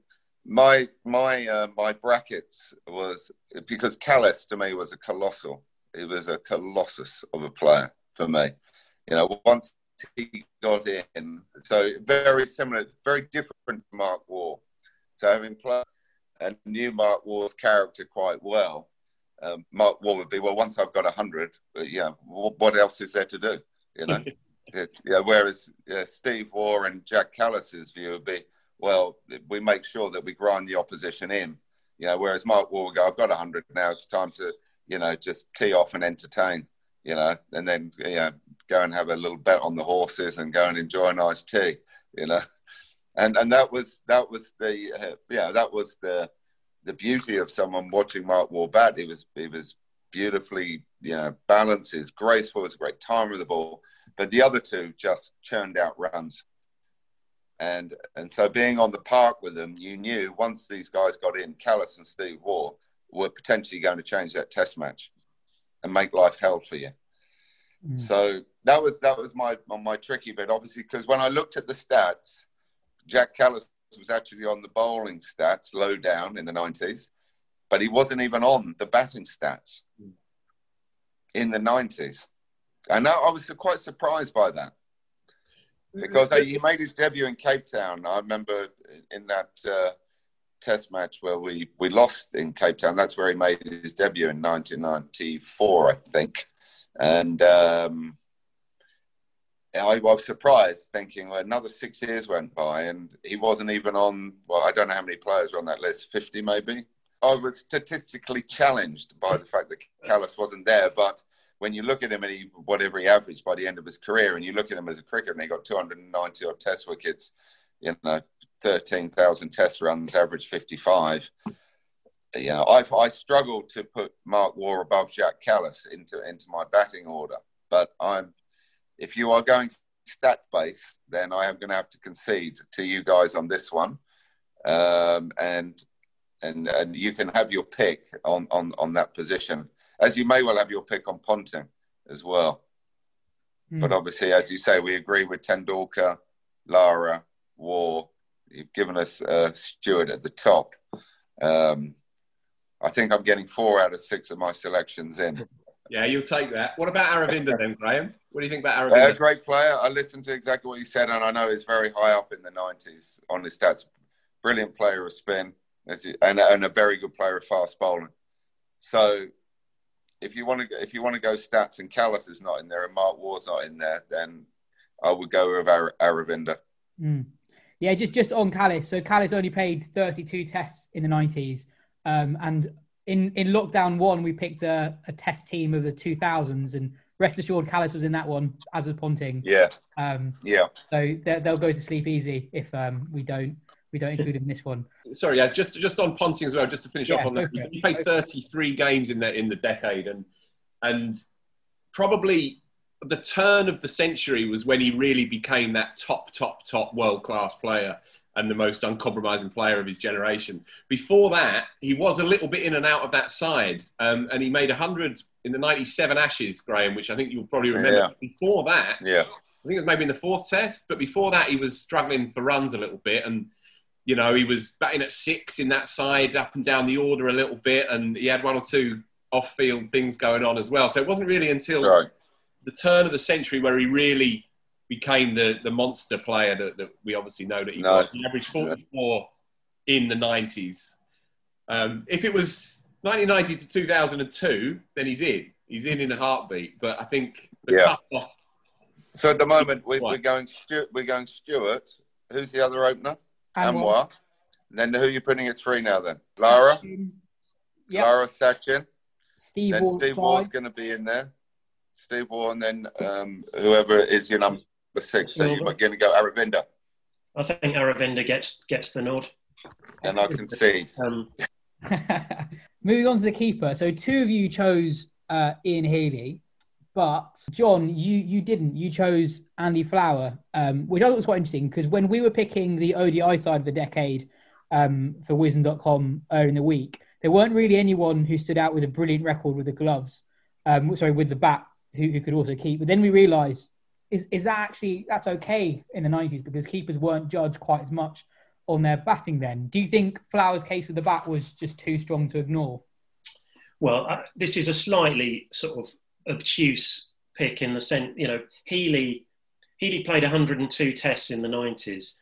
Speaker 5: my my uh, my brackets was because Kallis to me was a colossal. He was a colossus of a player for me. You know, once he got in, so very similar, very different from Mark Waugh. So having played and knew Mark Waugh's character quite well. Um, Mark Waugh would be, well, once I've got a hundred, yeah, what else is there to do? You know, *laughs* yeah. Whereas Steve Waugh and Jack Kallis's view would be, well, we make sure that we grind the opposition in. You know, whereas Mark Waugh would go, I've got a hundred now. It's time to, you know, just tee off and entertain. You know, and then you know, go and have a little bet on the horses and go and enjoy a nice tea. You know, *laughs* and and that was that was the uh, yeah that was the the beauty of someone watching Mark Waugh bat. He was he was beautifully you know balanced, he was graceful, he was a great timer of the ball, but the other two just churned out runs. And and so being on the park with them, you knew once these guys got in, Kallis and Steve Waugh were potentially going to change that Test match and make life hell for you. Mm. So that was that was my my tricky bit, obviously, because when I looked at the stats Jack Kallis was actually on the bowling stats low down in the 90s, but he wasn't even on the batting stats in the 90s. And I was quite surprised by that because he made his debut in Cape Town. I remember in that uh, test match where we, we lost in Cape Town. That's where he made his debut in 1994, I think. And um, I was surprised, thinking well, another six years went by and he wasn't even on. Well, I don't know how many players were on that list, fifty maybe. I was statistically challenged by the fact that Kallis wasn't there, but when you look at him and he, whatever he averaged by the end of his career, and you look at him as a cricketer, and he got 290 odd Test wickets, you know, 13,000 Test runs, average 55. You know, I I struggled to put Mark Waugh above Jack Kallis into into my batting order, but I'm if you are going stat based, then I am going to have to concede to you guys on this one, um, and and and you can have your pick on on on that position, as you may well have your pick on Ponting as well. Mm. But obviously, as you say, we agree with Tendulkar, Lara, Waugh. You've given us uh, Stewart at the top. Um, I think I'm getting four out of six of my selections in. *laughs*
Speaker 3: Yeah, you'll take that. What about Aravinda then, Graham? What do you think about Aravinda?
Speaker 5: Uh, great player. I listened to exactly what you said, and I know he's very high up in the 90s on his stats. Brilliant player of spin, and, and a very good player of fast bowling. So, if you want to if you want to go stats and Kallis is not in there and Mark Waugh's not in there, then I would go with Ar- Aravinda.
Speaker 2: Mm. Yeah, just just on Kallis. So Kallis only played 32 tests in the 90s, um, and in in lockdown one, we picked a, a test team of the 2000s, and rest assured, Kallis was in that one, as was Ponting.
Speaker 5: Yeah.
Speaker 2: Um,
Speaker 5: yeah.
Speaker 2: So they'll go to sleep easy if um, we don't we don't include him in this one.
Speaker 3: Sorry, yes, just just on Ponting as well, just to finish yeah, off on that. Okay. He played 33 games in the in the decade, and and probably the turn of the century was when he really became that top top top world class player. and the most uncompromising player of his generation. Before that, he was a little bit in and out of that side, um, and he made 100 in the 97 Ashes, Graham, which I think you'll probably remember.
Speaker 5: Yeah.
Speaker 3: Before that,
Speaker 5: Yeah.
Speaker 3: I think it was maybe in the fourth test, but before that, he was struggling for runs a little bit. And, you know, he was batting at six in that side, up and down the order a little bit. And he had one or two off field things going on as well. So it wasn't really until
Speaker 5: Right.
Speaker 3: the turn of the century where he really became the, the monster player that, that we obviously know that he
Speaker 5: No.
Speaker 3: was. He averaged 44 in the 90s. Um, if it was 1990 to 2002, then he's in. He's in in a heartbeat. But I think the
Speaker 5: Yeah.
Speaker 3: cut off
Speaker 5: So at the moment we,
Speaker 3: Right.
Speaker 5: we're going Stewart. We're going Stewart. Who's the other opener?
Speaker 2: Anwar.
Speaker 5: Anwar. And then who are you putting at three now? Then Lara.
Speaker 2: Yep.
Speaker 5: Lara Sachin.
Speaker 2: Steve
Speaker 5: Then
Speaker 2: Waugh,
Speaker 5: Steve Waugh's going to be in there. Steve Waugh, and then um, whoever is your number six. So you're going to go Aravinda.
Speaker 4: I think Aravinda gets gets the nod.
Speaker 5: And I concede.
Speaker 4: Um, *laughs*
Speaker 2: Moving on to the keeper. So two of you chose uh, Ian Healy, but John, you you didn't. You chose Andy Flower, um, which I thought was quite interesting because when we were picking the ODI side of the decade um, for Wisden.com earlier in the week, there weren't really anyone who stood out with a brilliant record with the gloves. Um, sorry, with the bat, who, who could also keep. But then we realised is is that actually that's okay in the nineties because keepers weren't judged quite as much on their batting. Then, do you think Flower's case with the bat was just too strong to ignore?
Speaker 4: well, uh, this is a slightly sort of obtuse pick in the sense, you know, Healy Healy played 102 tests in the 90s,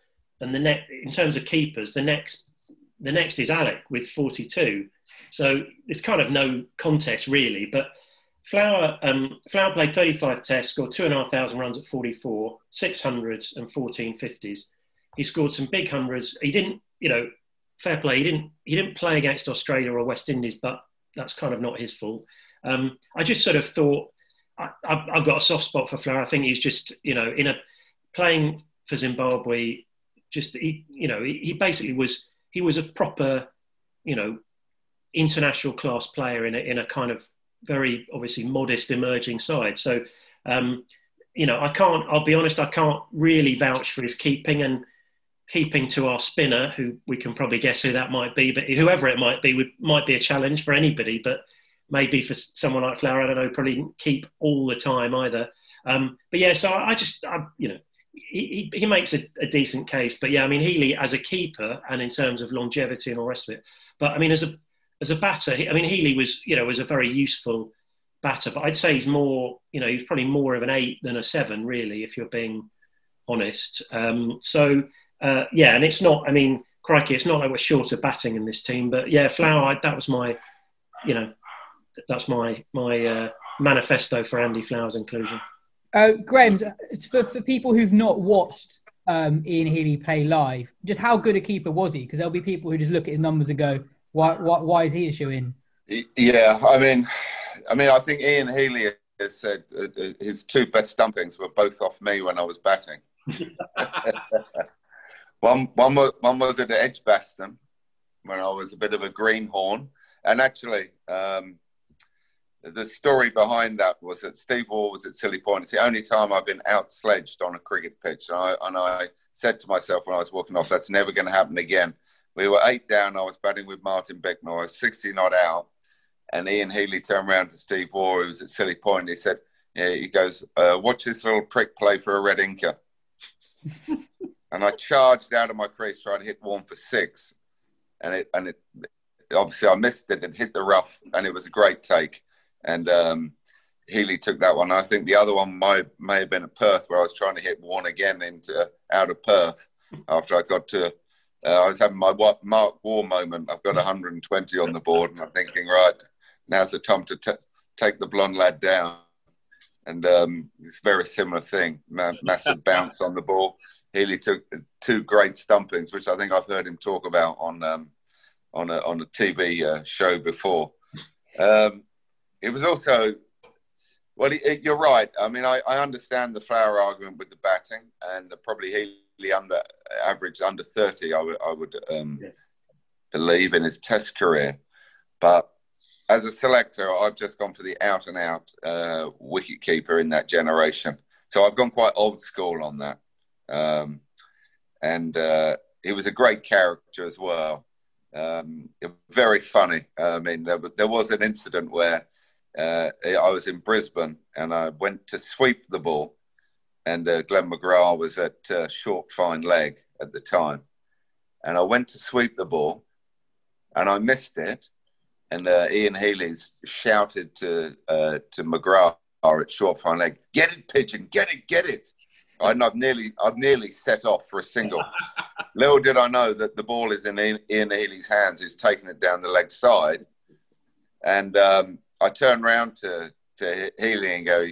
Speaker 4: and the net in terms of keepers, the next the next is Alec with 42. So it's kind of no context really, but. Flower, um, Flower played 35 tests, scored two and a half thousand runs at 44, six hundreds and 14 50s. He scored some big hundreds. He didn't, you know, fair play. He didn't. He didn't play against Australia or West Indies, but that's kind of not his fault. Um, I just sort of thought I, I've, I've got a soft spot for Flower. I think he's just, you know, in a playing for Zimbabwe. Just he, you know, he, he basically was he was a proper, you know, international class player in a in a kind of very obviously modest emerging side. So, um, you know, I can't. I'll be honest. I can't really vouch for his keeping and keeping to our spinner, who we can probably guess who that might be, but whoever it might be would might be a challenge for anybody. But maybe for someone like Flower, I don't know, probably keep all the time either. Um, but yeah, so I, I just, I, you know, he, he, he makes a, a decent case. But yeah, I mean, Healy as a keeper and in terms of longevity and all the rest of it. But I mean, as a as a batter, he, I mean, Healy was, you know, was a very useful batter. But I'd say he's more, you know, he's probably more of an eight than a seven, really, if you're being honest. Um, so uh, yeah, and it's not. I mean, crikey, it's not like we're short of batting in this team. But yeah, Flower, I, that was my, you know, that's my my uh, manifesto for Andy Flower's inclusion.
Speaker 2: Uh, Graham, for, for people who've not watched um, Ian Healy play live, just how good a keeper was he? Because there'll be people who just look at his numbers and go, "Why, why, why is he a shoe in?"
Speaker 5: Yeah, I mean, I mean, I think Ian Healy has said uh, uh, his two best stumpings were both off me when I was batting. *laughs* one, one, was, one was at Edgbaston when I was a bit of a greenhorn, and actually, um, the story behind that was that Steve Waugh was at Silly Point. It's the only time I've been out sledged on a cricket pitch, and I, and I said to myself when I was walking off, "That's never going to happen again." We were eight down. I was batting with Martin was 60 not out. And Ian Healy turned around to Steve Waugh, who was at Silly Point. And he said, yeah, he goes, uh, watch this little prick play for a red inker. *laughs* and I charged out of my crease trying to hit one for six. And it, and it, obviously I missed it and hit the rough. And it was a great take. And um, Healy took that one. I think the other one might, may have been at Perth where I was trying to hit one again into out of Perth after I got to uh, I was having my Mark Waugh moment. I've got 120 on the board, and I'm thinking, right, now's the time to t- take the blonde lad down. And um, it's a very similar thing. Ma- massive bounce on the ball. Healy took two great stumpings, which I think I've heard him talk about on um, on a on a TV uh, show before. Um, it was also well, it, you're right. I mean, I, I understand the flower argument with the batting, and probably Healy under average under 30 i would i would um,
Speaker 4: Yeah.
Speaker 5: believe in his test career but as a selector i've just gone for the out and out uh, wicket keeper in that generation so i've gone quite old school on that um, and uh, he was a great character as well. Um, very funny. I mean, there, there was an incident where uh, I was in Brisbane and I went to sweep the ball, and uh, Glenn McGrath was at uh, short fine leg at the time, and I went to sweep the ball, and I missed it, and uh, Ian Healy's shouted to uh, to McGrath at short fine leg, "Get it, pigeon! Get it! Get it!" And I've nearly, I've nearly set off for a single. *laughs* Little did I know that the ball is in Ian Healy's hands. He's taking it down the leg side, and um, I turned around to to Healy and go.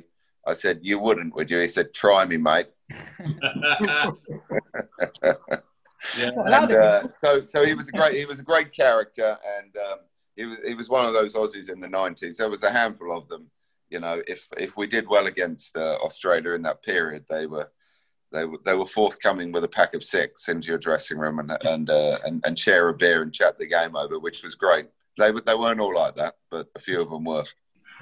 Speaker 5: I said, "You wouldn't, would you?" He said, "Try me, mate." *laughs* yeah. And, uh, so, so he was a great, he was a great character, and um, he was he was one of those Aussies in the nineties. There was a handful of them. You know, if if we did well against uh, Australia in that period, they were they were they were forthcoming with a pack of six into your dressing room and and uh, and, and share a beer and chat the game over, which was great. They they weren't all like that, but a few of them were.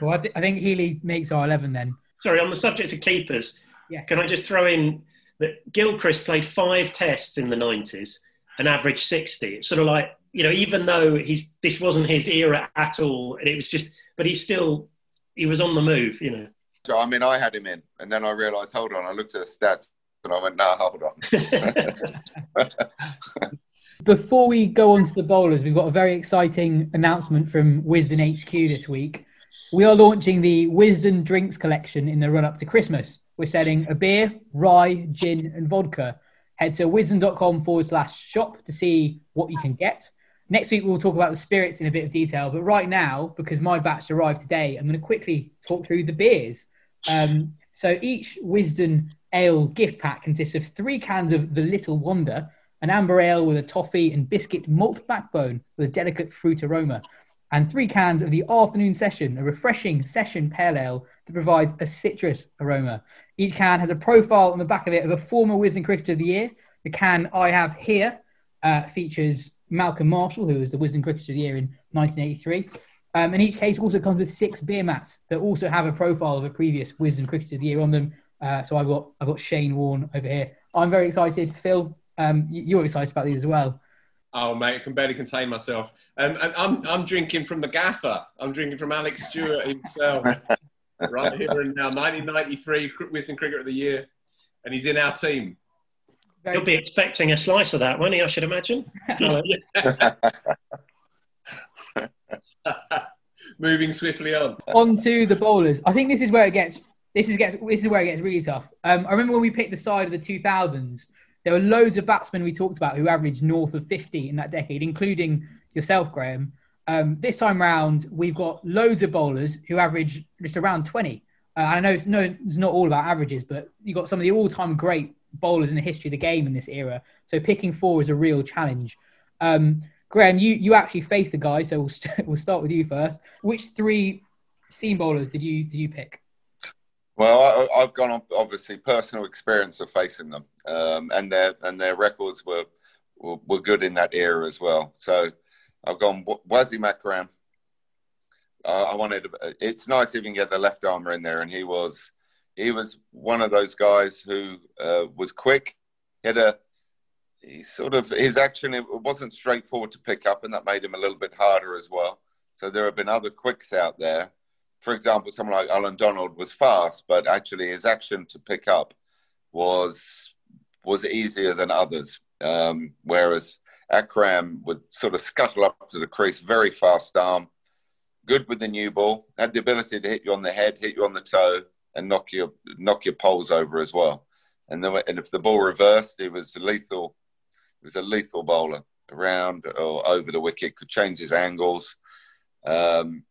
Speaker 2: Well, I, th- I think Healy makes our eleven then.
Speaker 4: Sorry, on the subject of keepers, yeah. can I just throw in that Gilchrist played five tests in the nineties and averaged sixty. It's sort of like you know, even though he's this wasn't his era at all, and it was just, but he still he was on the move, you know.
Speaker 5: So I mean, I had him in, and then I realised, hold on, I looked at the stats, and I went, no, hold
Speaker 2: on. *laughs* *laughs* Before we go on to the bowlers, we've got a very exciting announcement from Wisden HQ this week. We are launching the Wisden Drinks collection in the run up to Christmas. We're selling a beer, rye, gin, and vodka. Head to wisden.com forward slash shop to see what you can get. Next week, we'll talk about the spirits in a bit of detail. But right now, because my batch arrived today, I'm going to quickly talk through the beers. Um, so each Wisden Ale gift pack consists of three cans of The Little Wonder, an amber ale with a toffee and biscuit malt backbone with a delicate fruit aroma, and three cans of the Afternoon Session, a refreshing session pale ale that provides a citrus aroma. Each can has a profile on the back of it of a former Wisden Cricketer of the Year. The can I have here uh, features Malcolm Marshall, who was the Wisden Cricketer of the Year in 1983. Um, and each case also comes with six beer mats that also have a profile of a previous Wisden Cricketer of the Year on them. Uh, so I've got I've got Shane Warne over here. I'm very excited. Phil, um, you're excited about these as well.
Speaker 3: Oh mate, I can barely contain myself. Um, and I'm I'm drinking from the gaffer. I'm drinking from Alex Stewart himself, *laughs* right here and now. 1993 Wisden Cricketer of the Year, and he's in our team.
Speaker 4: Very You'll be expecting a slice of that, won't he? I should imagine. *laughs* *laughs*
Speaker 3: Moving swiftly on.
Speaker 2: On to the bowlers. I think this is where it gets. This is gets. This is where it gets really tough. Um, I remember when we picked the side of the 2000s. There were loads of batsmen we talked about who averaged north of 50 in that decade, including yourself, Graham. Um, this time round, we've got loads of bowlers who average just around 20. Uh, I know it's, no, it's not all about averages, but you've got some of the all-time great bowlers in the history of the game in this era. So picking four is a real challenge. Um, Graham, you, you actually faced the guy, so we'll, st- *laughs* we'll start with you first. Which three seam bowlers did you did you pick?
Speaker 5: Well, I, have gone on obviously personal experience of facing them, um, and their and their records were, were, were good in that era as well. So I've gone Wasim Akram. Uh, I wanted. It's nice even get the left armer in there, and he was he was one of those guys who uh, was quick. He had a he sort of his action it wasn't straightforward to pick up, and that made him a little bit harder as well. So there have been other quicks out there. For example, someone like Allan Donald was fast, but actually his action to pick up was was easier than others. Um, whereas Akram would sort of scuttle up to the crease, very fast arm, good with the new ball, had the ability to hit you on the head, hit you on the toe, and knock your knock your poles over as well. And then, and if the ball reversed, it was lethal. It was a lethal bowler around or over the wicket. Could change his angles. Um,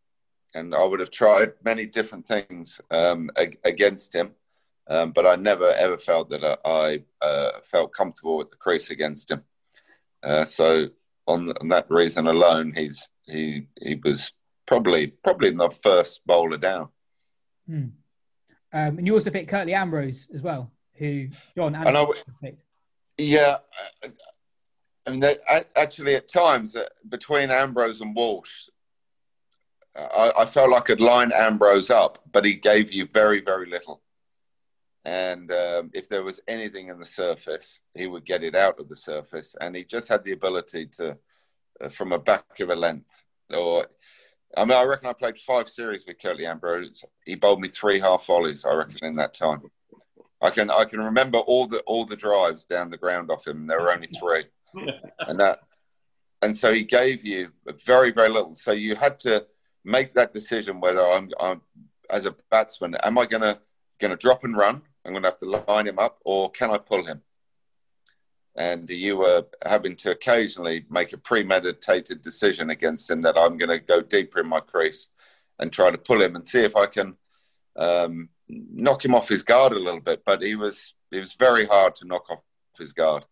Speaker 5: and I would have tried many different things um, against him, um, but I never ever felt that I, uh, felt comfortable with the crease against him. Uh, so on, on, that reason alone, he's he he was probably probably the first bowler down.
Speaker 2: Hmm. Um, and you also picked Curtly Ambrose as well, who John
Speaker 5: and I, picked. Yeah, I mean, actually, at times uh, between Ambrose and Walsh, I, I, felt like I'd line Ambrose up, but he gave you very, very little. And um, if there was anything in the surface, he would get it out of the surface, and he just had the ability to, uh, from a back of a length, or I mean, I reckon I played five series with Curtly Ambrose. He bowled me three half volleys, I reckon, in that time. I can I can remember all the all the drives down the ground off him. There were only three, *laughs* and that and so he gave you very very little. So you had to make that decision whether I'm, I'm as a batsman, am I gonna gonna drop and run? I'm gonna have to line him up, or can I pull him? And you were having to occasionally make a premeditated decision against him that I'm going to go deeper in my crease and try to pull him and see if I can um, knock him off his guard a little bit. But he was he was very hard to knock off his guard.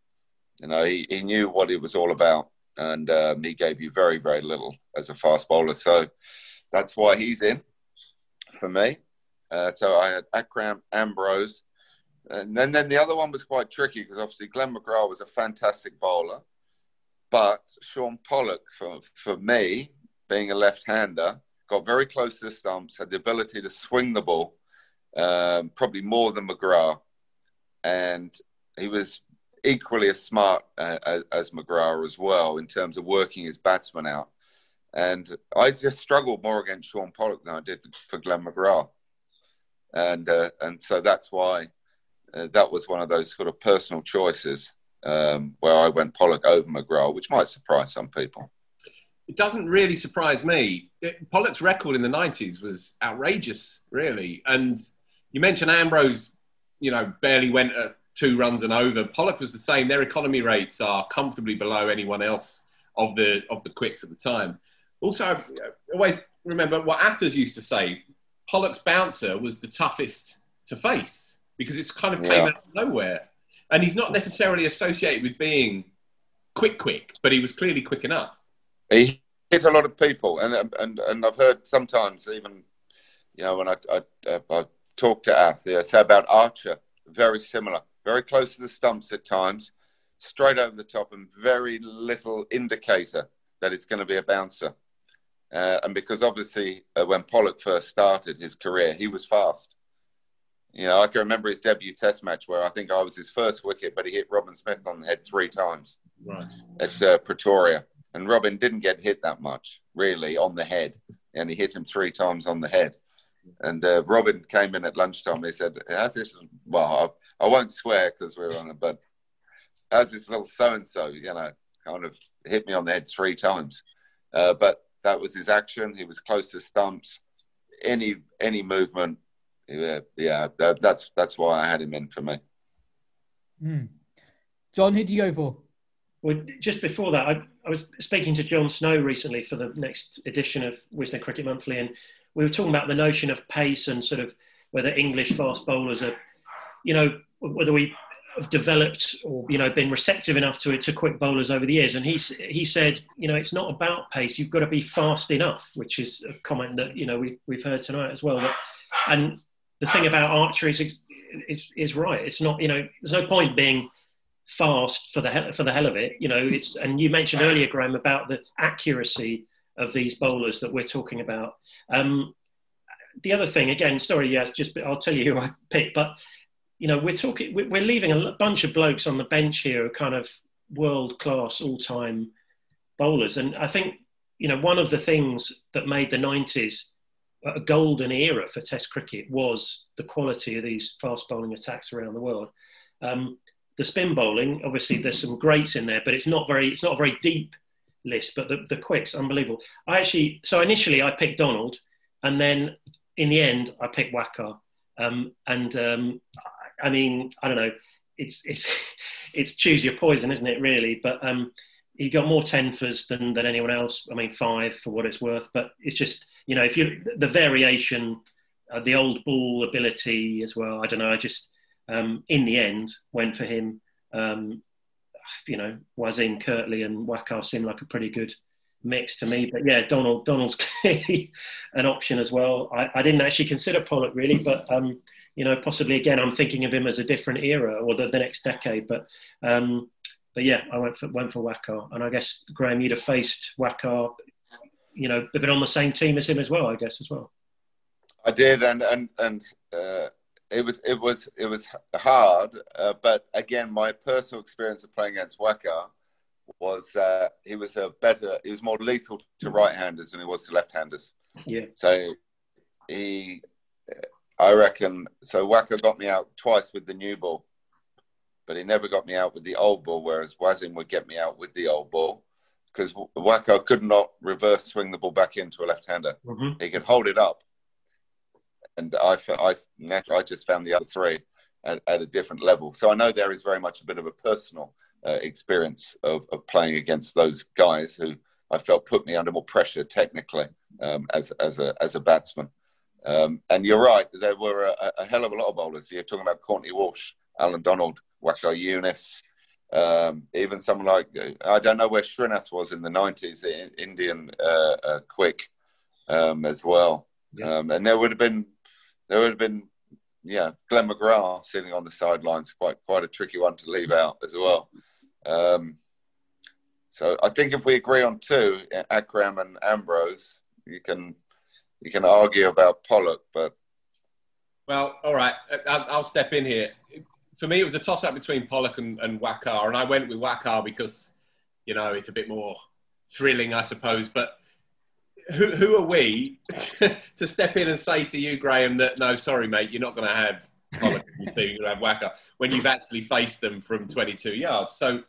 Speaker 5: You know, he, he knew what it was all about, and um, he gave you very very little as a fast bowler. So that's why he's in for me. Uh, so I had Akram Ambrose, and then then the other one was quite tricky because obviously Glenn McGrath was a fantastic bowler, but Shaun Pollock for for me being a left-hander got very close to the stumps, had the ability to swing the ball um, probably more than McGrath, and he was equally as smart uh, as, as McGrath as well in terms of working his batsman out. And I just struggled more against Shaun Pollock than I did for Glenn McGrath, and uh, and so that's why uh, that was one of those sort of personal choices um, where I went Pollock over McGrath, which might surprise some people
Speaker 3: it doesn't really surprise me. It, Pollock's record in the 90s was outrageous, really. And you mentioned Ambrose, you know, barely went at two runs and over. Pollock was the same. Their economy rates are comfortably below anyone else of the of the quicks at the time. Also, I always remember what Athers used to say. Pollock's bouncer was the toughest to face because it's kind of came yeah. out of nowhere, and he's not necessarily associated with being quick, quick, but he was clearly quick enough.
Speaker 5: He hit a lot of people, and and and I've heard sometimes even, you know, when I I, uh, I talked to Ath, yeah, say about Archer, very similar, very close to the stumps at times, straight over the top, and very little indicator that it's going to be a bouncer. Uh, and because obviously uh, when Pollock first started his career, he was fast. You know, I can remember his debut Test match where I think I was his first wicket, but he hit Robin Smith on the head three times right. at uh, Pretoria, and Robin didn't get hit that much really on the head, and he hit him three times on the head. And uh, Robin came in at lunchtime. He said, "How's this?" Well, I, I won't swear because we're on it, but how's this little so and so? You know, kind of hit me on the head three times. Uh, but that was his action. He was close to stumps. Any any movement, yeah, yeah. That, that's that's why I had him in for me.
Speaker 2: Mm. John, who do you go for?
Speaker 4: Well, just before that, I, I was speaking to John Snow recently for the next edition of Wisden Cricket Monthly, and we were talking about the notion of pace and sort of whether English fast bowlers are, you know, whether we have developed or you know been receptive enough to it to quick bowlers over the years. And he he said, you know, it's not about pace. You've got to be fast enough, which is a comment that you know we we've heard tonight as well. But, and the thing about archery is, is is right. It's not you know there's no point being fast for the hell, for the hell of it. You know, it's and you mentioned earlier, Graham, about the accuracy of these bowlers that we're talking about. Um, the other thing, again, sorry, yes, just I'll tell you who I picked, but you know, we're talking, we're leaving a bunch of blokes on the bench here, kind of world class, all time bowlers, and I think you know one of the things that made the '90s a golden era for Test cricket was the quality of these fast bowling attacks around the world. Um, the spin bowling, obviously, there's some greats in there, but it's not very, it's not a very deep list, but the, the quicks, unbelievable. I actually, so initially I picked Donald, and then in the end I picked Waqar. Um, and um, I mean, I don't know, it's it's *laughs* it's choose your poison, isn't it? Really, but um, he got more tenfers than than anyone else. I mean, five for what it's worth. But it's just you know, if you the variation, uh, the old ball ability as well. I don't know. I just um, in the end went for him. Um, you know, Wasim, Curtly, and Waqar seemed like a pretty good mix to me. But yeah, Donald Donald's *laughs* clearly an option as well. I, I didn't actually consider Pollock really, but um, you know, possibly again, I'm thinking of him as a different era or the, the next decade. But um, but yeah, I went for went for Waqar, and I guess Graham, you'd have faced Waqar. You know, they've been on the same team as him as well, I guess as well.
Speaker 5: I did, and and and uh, it was it was it was hard, uh, but again, my personal experience of playing against Waqar was uh, he was a better, he was more lethal to right-handers than he was to left-handers.
Speaker 4: Yeah.
Speaker 5: So he, I reckon, so Waqar got me out twice with the new ball, but he never got me out with the old ball. Whereas Wasim would get me out with the old ball because Waqar could not reverse swing the ball back into a left-hander.
Speaker 4: Mm-hmm.
Speaker 5: He could hold it up, and I, I, I just found the other three at, at a different level. So I know there is very much a bit of a personal uh, experience of, of playing against those guys who I felt put me under more pressure technically um, as as a as a batsman. Um, and you're right, there were a, a, hell of a lot of bowlers. You're talking about Courtney Walsh, Allan Donald, Waqar Younis, um, even someone like I don't know where Srinath was in the '90s, Indian uh, uh, quick um, as well. Yeah. Um, and there would have been there would have been yeah Glenn McGrath sitting on the sidelines, quite quite a tricky one to leave out as well. Um, so I think if we agree on two, Akram and Ambrose, you can you can argue about Pollock, but
Speaker 3: well, all right, I'll, step in here. For me, it was a toss up between Pollock and, and Waqar, and I went with Waqar because you know it's a bit more thrilling, I suppose. But who, who are we *laughs* to step in and say to you, Graham, that no, sorry, mate, you're not going to have Pollock in your team, you're going to have Waqar when you've actually faced them from 22 yards. So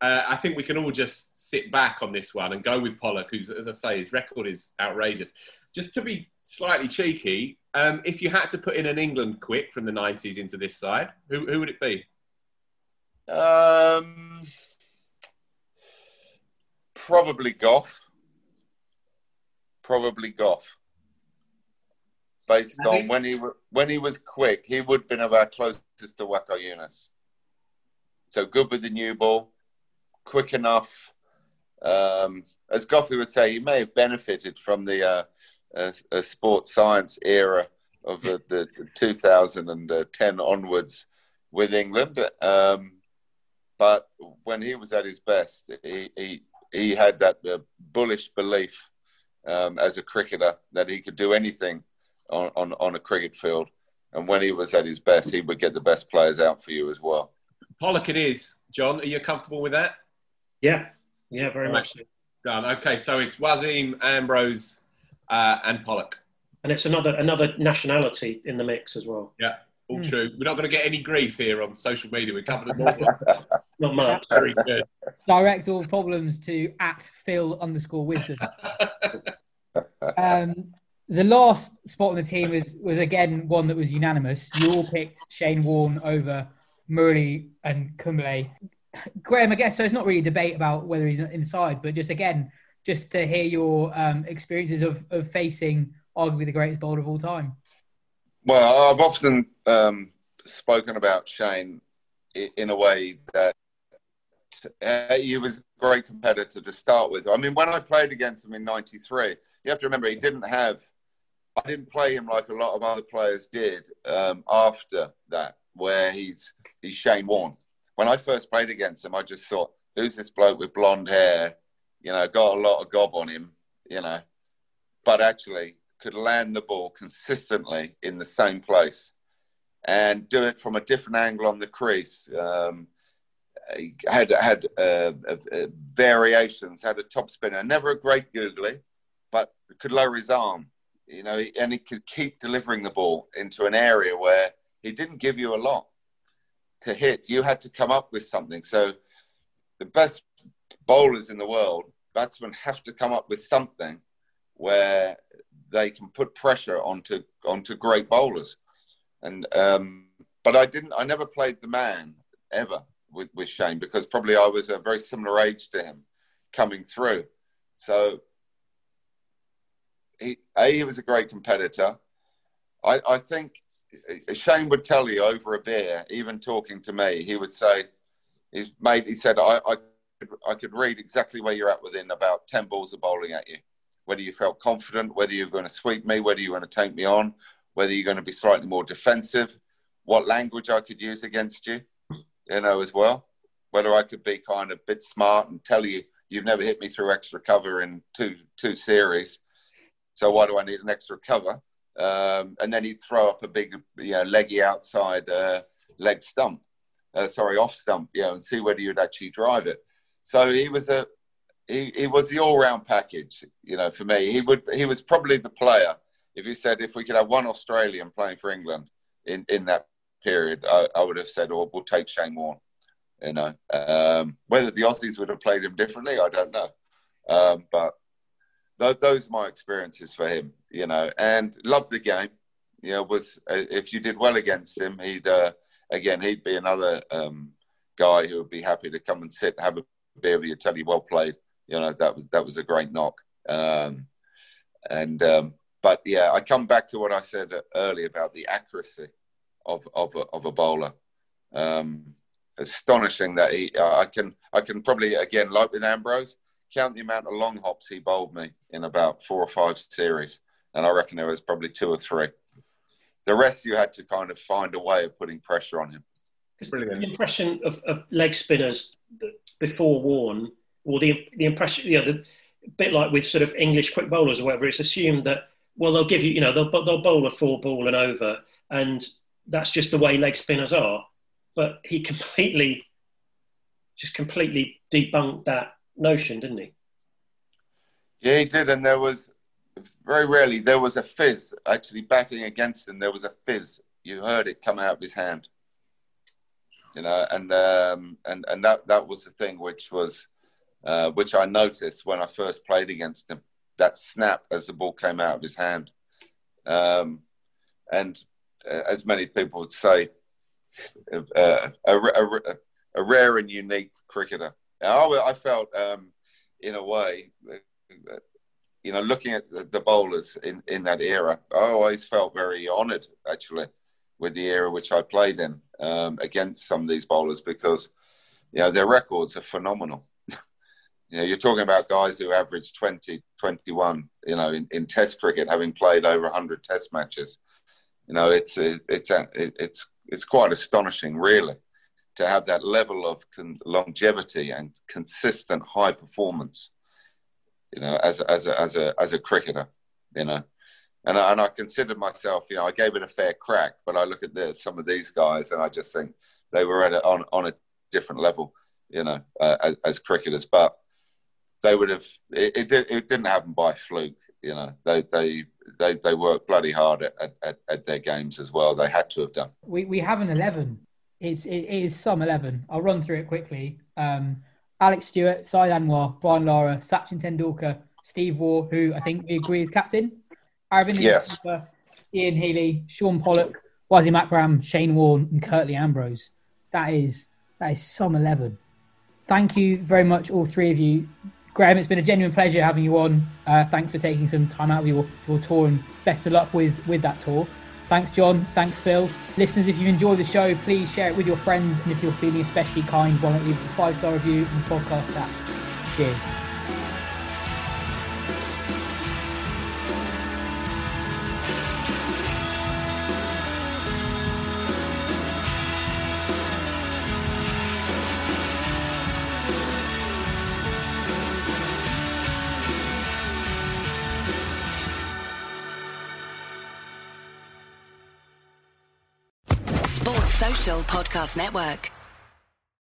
Speaker 3: uh, I think we can all just sit back on this one and go with Pollock, who's, as I say, his record is outrageous. Just to be slightly cheeky, um, if you had to put in an England quick from the 90s into this side, who, who would it be?
Speaker 5: Um, probably Gough. Probably Gough. Based on when he when he was quick, he would have been about closest to Waqar Younis. So good with the new ball, quick enough. Um, as Goffey would say, he may have benefited from the uh, uh, uh, sports science era of the, the 2010 onwards with England. Um, but when he was at his best, he, he, he had that uh, bullish belief um, as a cricketer that he could do anything on, on, on a cricket field. And when he was at his best, he would get the best players out for you as well.
Speaker 3: Pollock it is. John, are you comfortable with that?
Speaker 4: Yeah, yeah, very right. much so.
Speaker 3: Done. Okay, so it's Wasim, Ambrose, uh, and Pollock.
Speaker 4: And it's another another nationality in the mix as well.
Speaker 3: Yeah, all mm. true. We're not going to get any grief here on social media. We're covered them all. *laughs*
Speaker 4: not much.
Speaker 3: Very good.
Speaker 2: Direct all problems to at Phil underscore wisden. *laughs* um, the last spot on the team was was again one that was unanimous. You all picked Shane Warne over Murali and Kumble. Graham, I guess so. It's not really a debate about whether he's inside, but just again, just to hear your um, experiences of, of facing arguably the greatest bowler of all time.
Speaker 5: Well, I've often um, spoken about Shane in a way that uh, he was a great competitor to start with. I mean, when I played against him in '93, you have to remember he didn't have. I didn't play him like a lot of other players did um, after that, where he's he's Shane Warne when I first played against him, I just thought, who's this bloke with blonde hair? You know, got a lot of gob on him, you know, but actually could land the ball consistently in the same place and do it from a different angle on the crease. Um, had had uh, uh, uh, variations, had a top spinner, never a great googly, but could lower his arm, you know, and he could keep delivering the ball into an area where he didn't give you a lot to hit, you had to come up with something. So the best bowlers in the world, batsmen have to come up with something where they can put pressure onto onto great bowlers. And um, but I didn't. I never played the man ever with, with Shane because probably I was a very similar age to him coming through. So he a he was a great competitor. I, I think Shane would tell you over a beer, even talking to me, he would say, his mate, he said, I, I, I could read exactly where you're at within about 10 balls of bowling at you. Whether you felt confident, whether you're going to sweep me, whether you're going to take me on, whether you're going to be slightly more defensive, what language I could use against you, you know, as well. Whether I could be kind of a bit smart and tell you, you've never hit me through extra cover in two, two series. So why do I need an extra cover? Um, and then he'd throw up a big, you know, leggy outside uh, leg stump, uh, sorry, off stump, you know, and see whether you'd actually drive it. So he was a he, he was the all round package, you know, for me. He would he was probably the player. If you said if we could have one Australian playing for England in, in that period, I, I would have said, "Oh, we'll take Shane Warne." You know, um, whether the Aussies would have played him differently, I don't know. Um, but th- those are my experiences for him. You know, and loved the game. You know, was uh, if you did well against him, he'd uh, again he'd be another um, guy who would be happy to come and sit, have a beer with you, tell you well played. You know, that was that was a great knock. Um, and um, but yeah, I come back to what I said earlier about the accuracy of of a, of a bowler. Um, astonishing that he, I can I can probably again like with Ambrose count the amount of long hops he bowled me in about four or five series, and I reckon there was probably two or three. The rest you had to kind of find a way of putting pressure on him.
Speaker 4: Brilliant. The impression of, of leg spinners before Warne, or the the impression, you know, the bit like with sort of English quick bowlers or whatever, it's assumed that well they'll give you, you know, they'll they'll bowl a four ball and over, and that's just the way leg spinners are. But he completely, just completely debunked that notion, didn't he?
Speaker 5: Yeah, he did, and there was very rarely there was a fizz actually batting against him. There was a fizz. You heard it come out of his hand you know, and um, and and that that was the thing which was uh, which I noticed when I first played against him. That snap as the ball came out of his hand, um, and uh, as many people would say, uh, a, a, a, rare and unique cricketer. I, I felt, um, in a way, uh, you know, looking at the, bowlers in, in that era, I always felt very honoured actually with the era which I played in um, against some of these bowlers because you know their records are phenomenal. *laughs* you know, you're talking about guys who average 20, 21, you know, in, in Test cricket, having played over 100 Test matches. You know, it's it's it's it's quite astonishing, really, to have that level of con- longevity and consistent high performance. You know, as a, as a, as a as a cricketer, you know and I, and I considered myself, you know, I gave it a fair crack, but I look at the, some of these guys and I just think they were at a, on on a different level, you know, uh, as, as, cricketers. But they would have it, it, did, it didn't happen by fluke, you know. They they they, they worked bloody hard at, at, at their games as well. They had to have done.
Speaker 2: We we have an eleven. It's it is some eleven. I'll run through it quickly. Um, Alex Stewart, Saeed Anwar, Brian Lara, Sachin Tendulkar, Steve Waugh, who I think we agree is captain. Aravind
Speaker 5: yes.
Speaker 2: Ian Healy, Shaun Pollock, Wasim Akram, Shane Warne, and Curtly Ambrose. That is that is some eleven. Thank you very much, all three of you. Graham, it's been a genuine pleasure having you on. Uh, thanks for taking some time out of your, your tour and best of luck with, with that tour. Thanks, John. Thanks, Phil. Listeners, if you enjoy the show, please share it with your friends. And if you're feeling especially kind, why not leave us a five star review in the podcast app? Cheers.
Speaker 1: Podcast Network.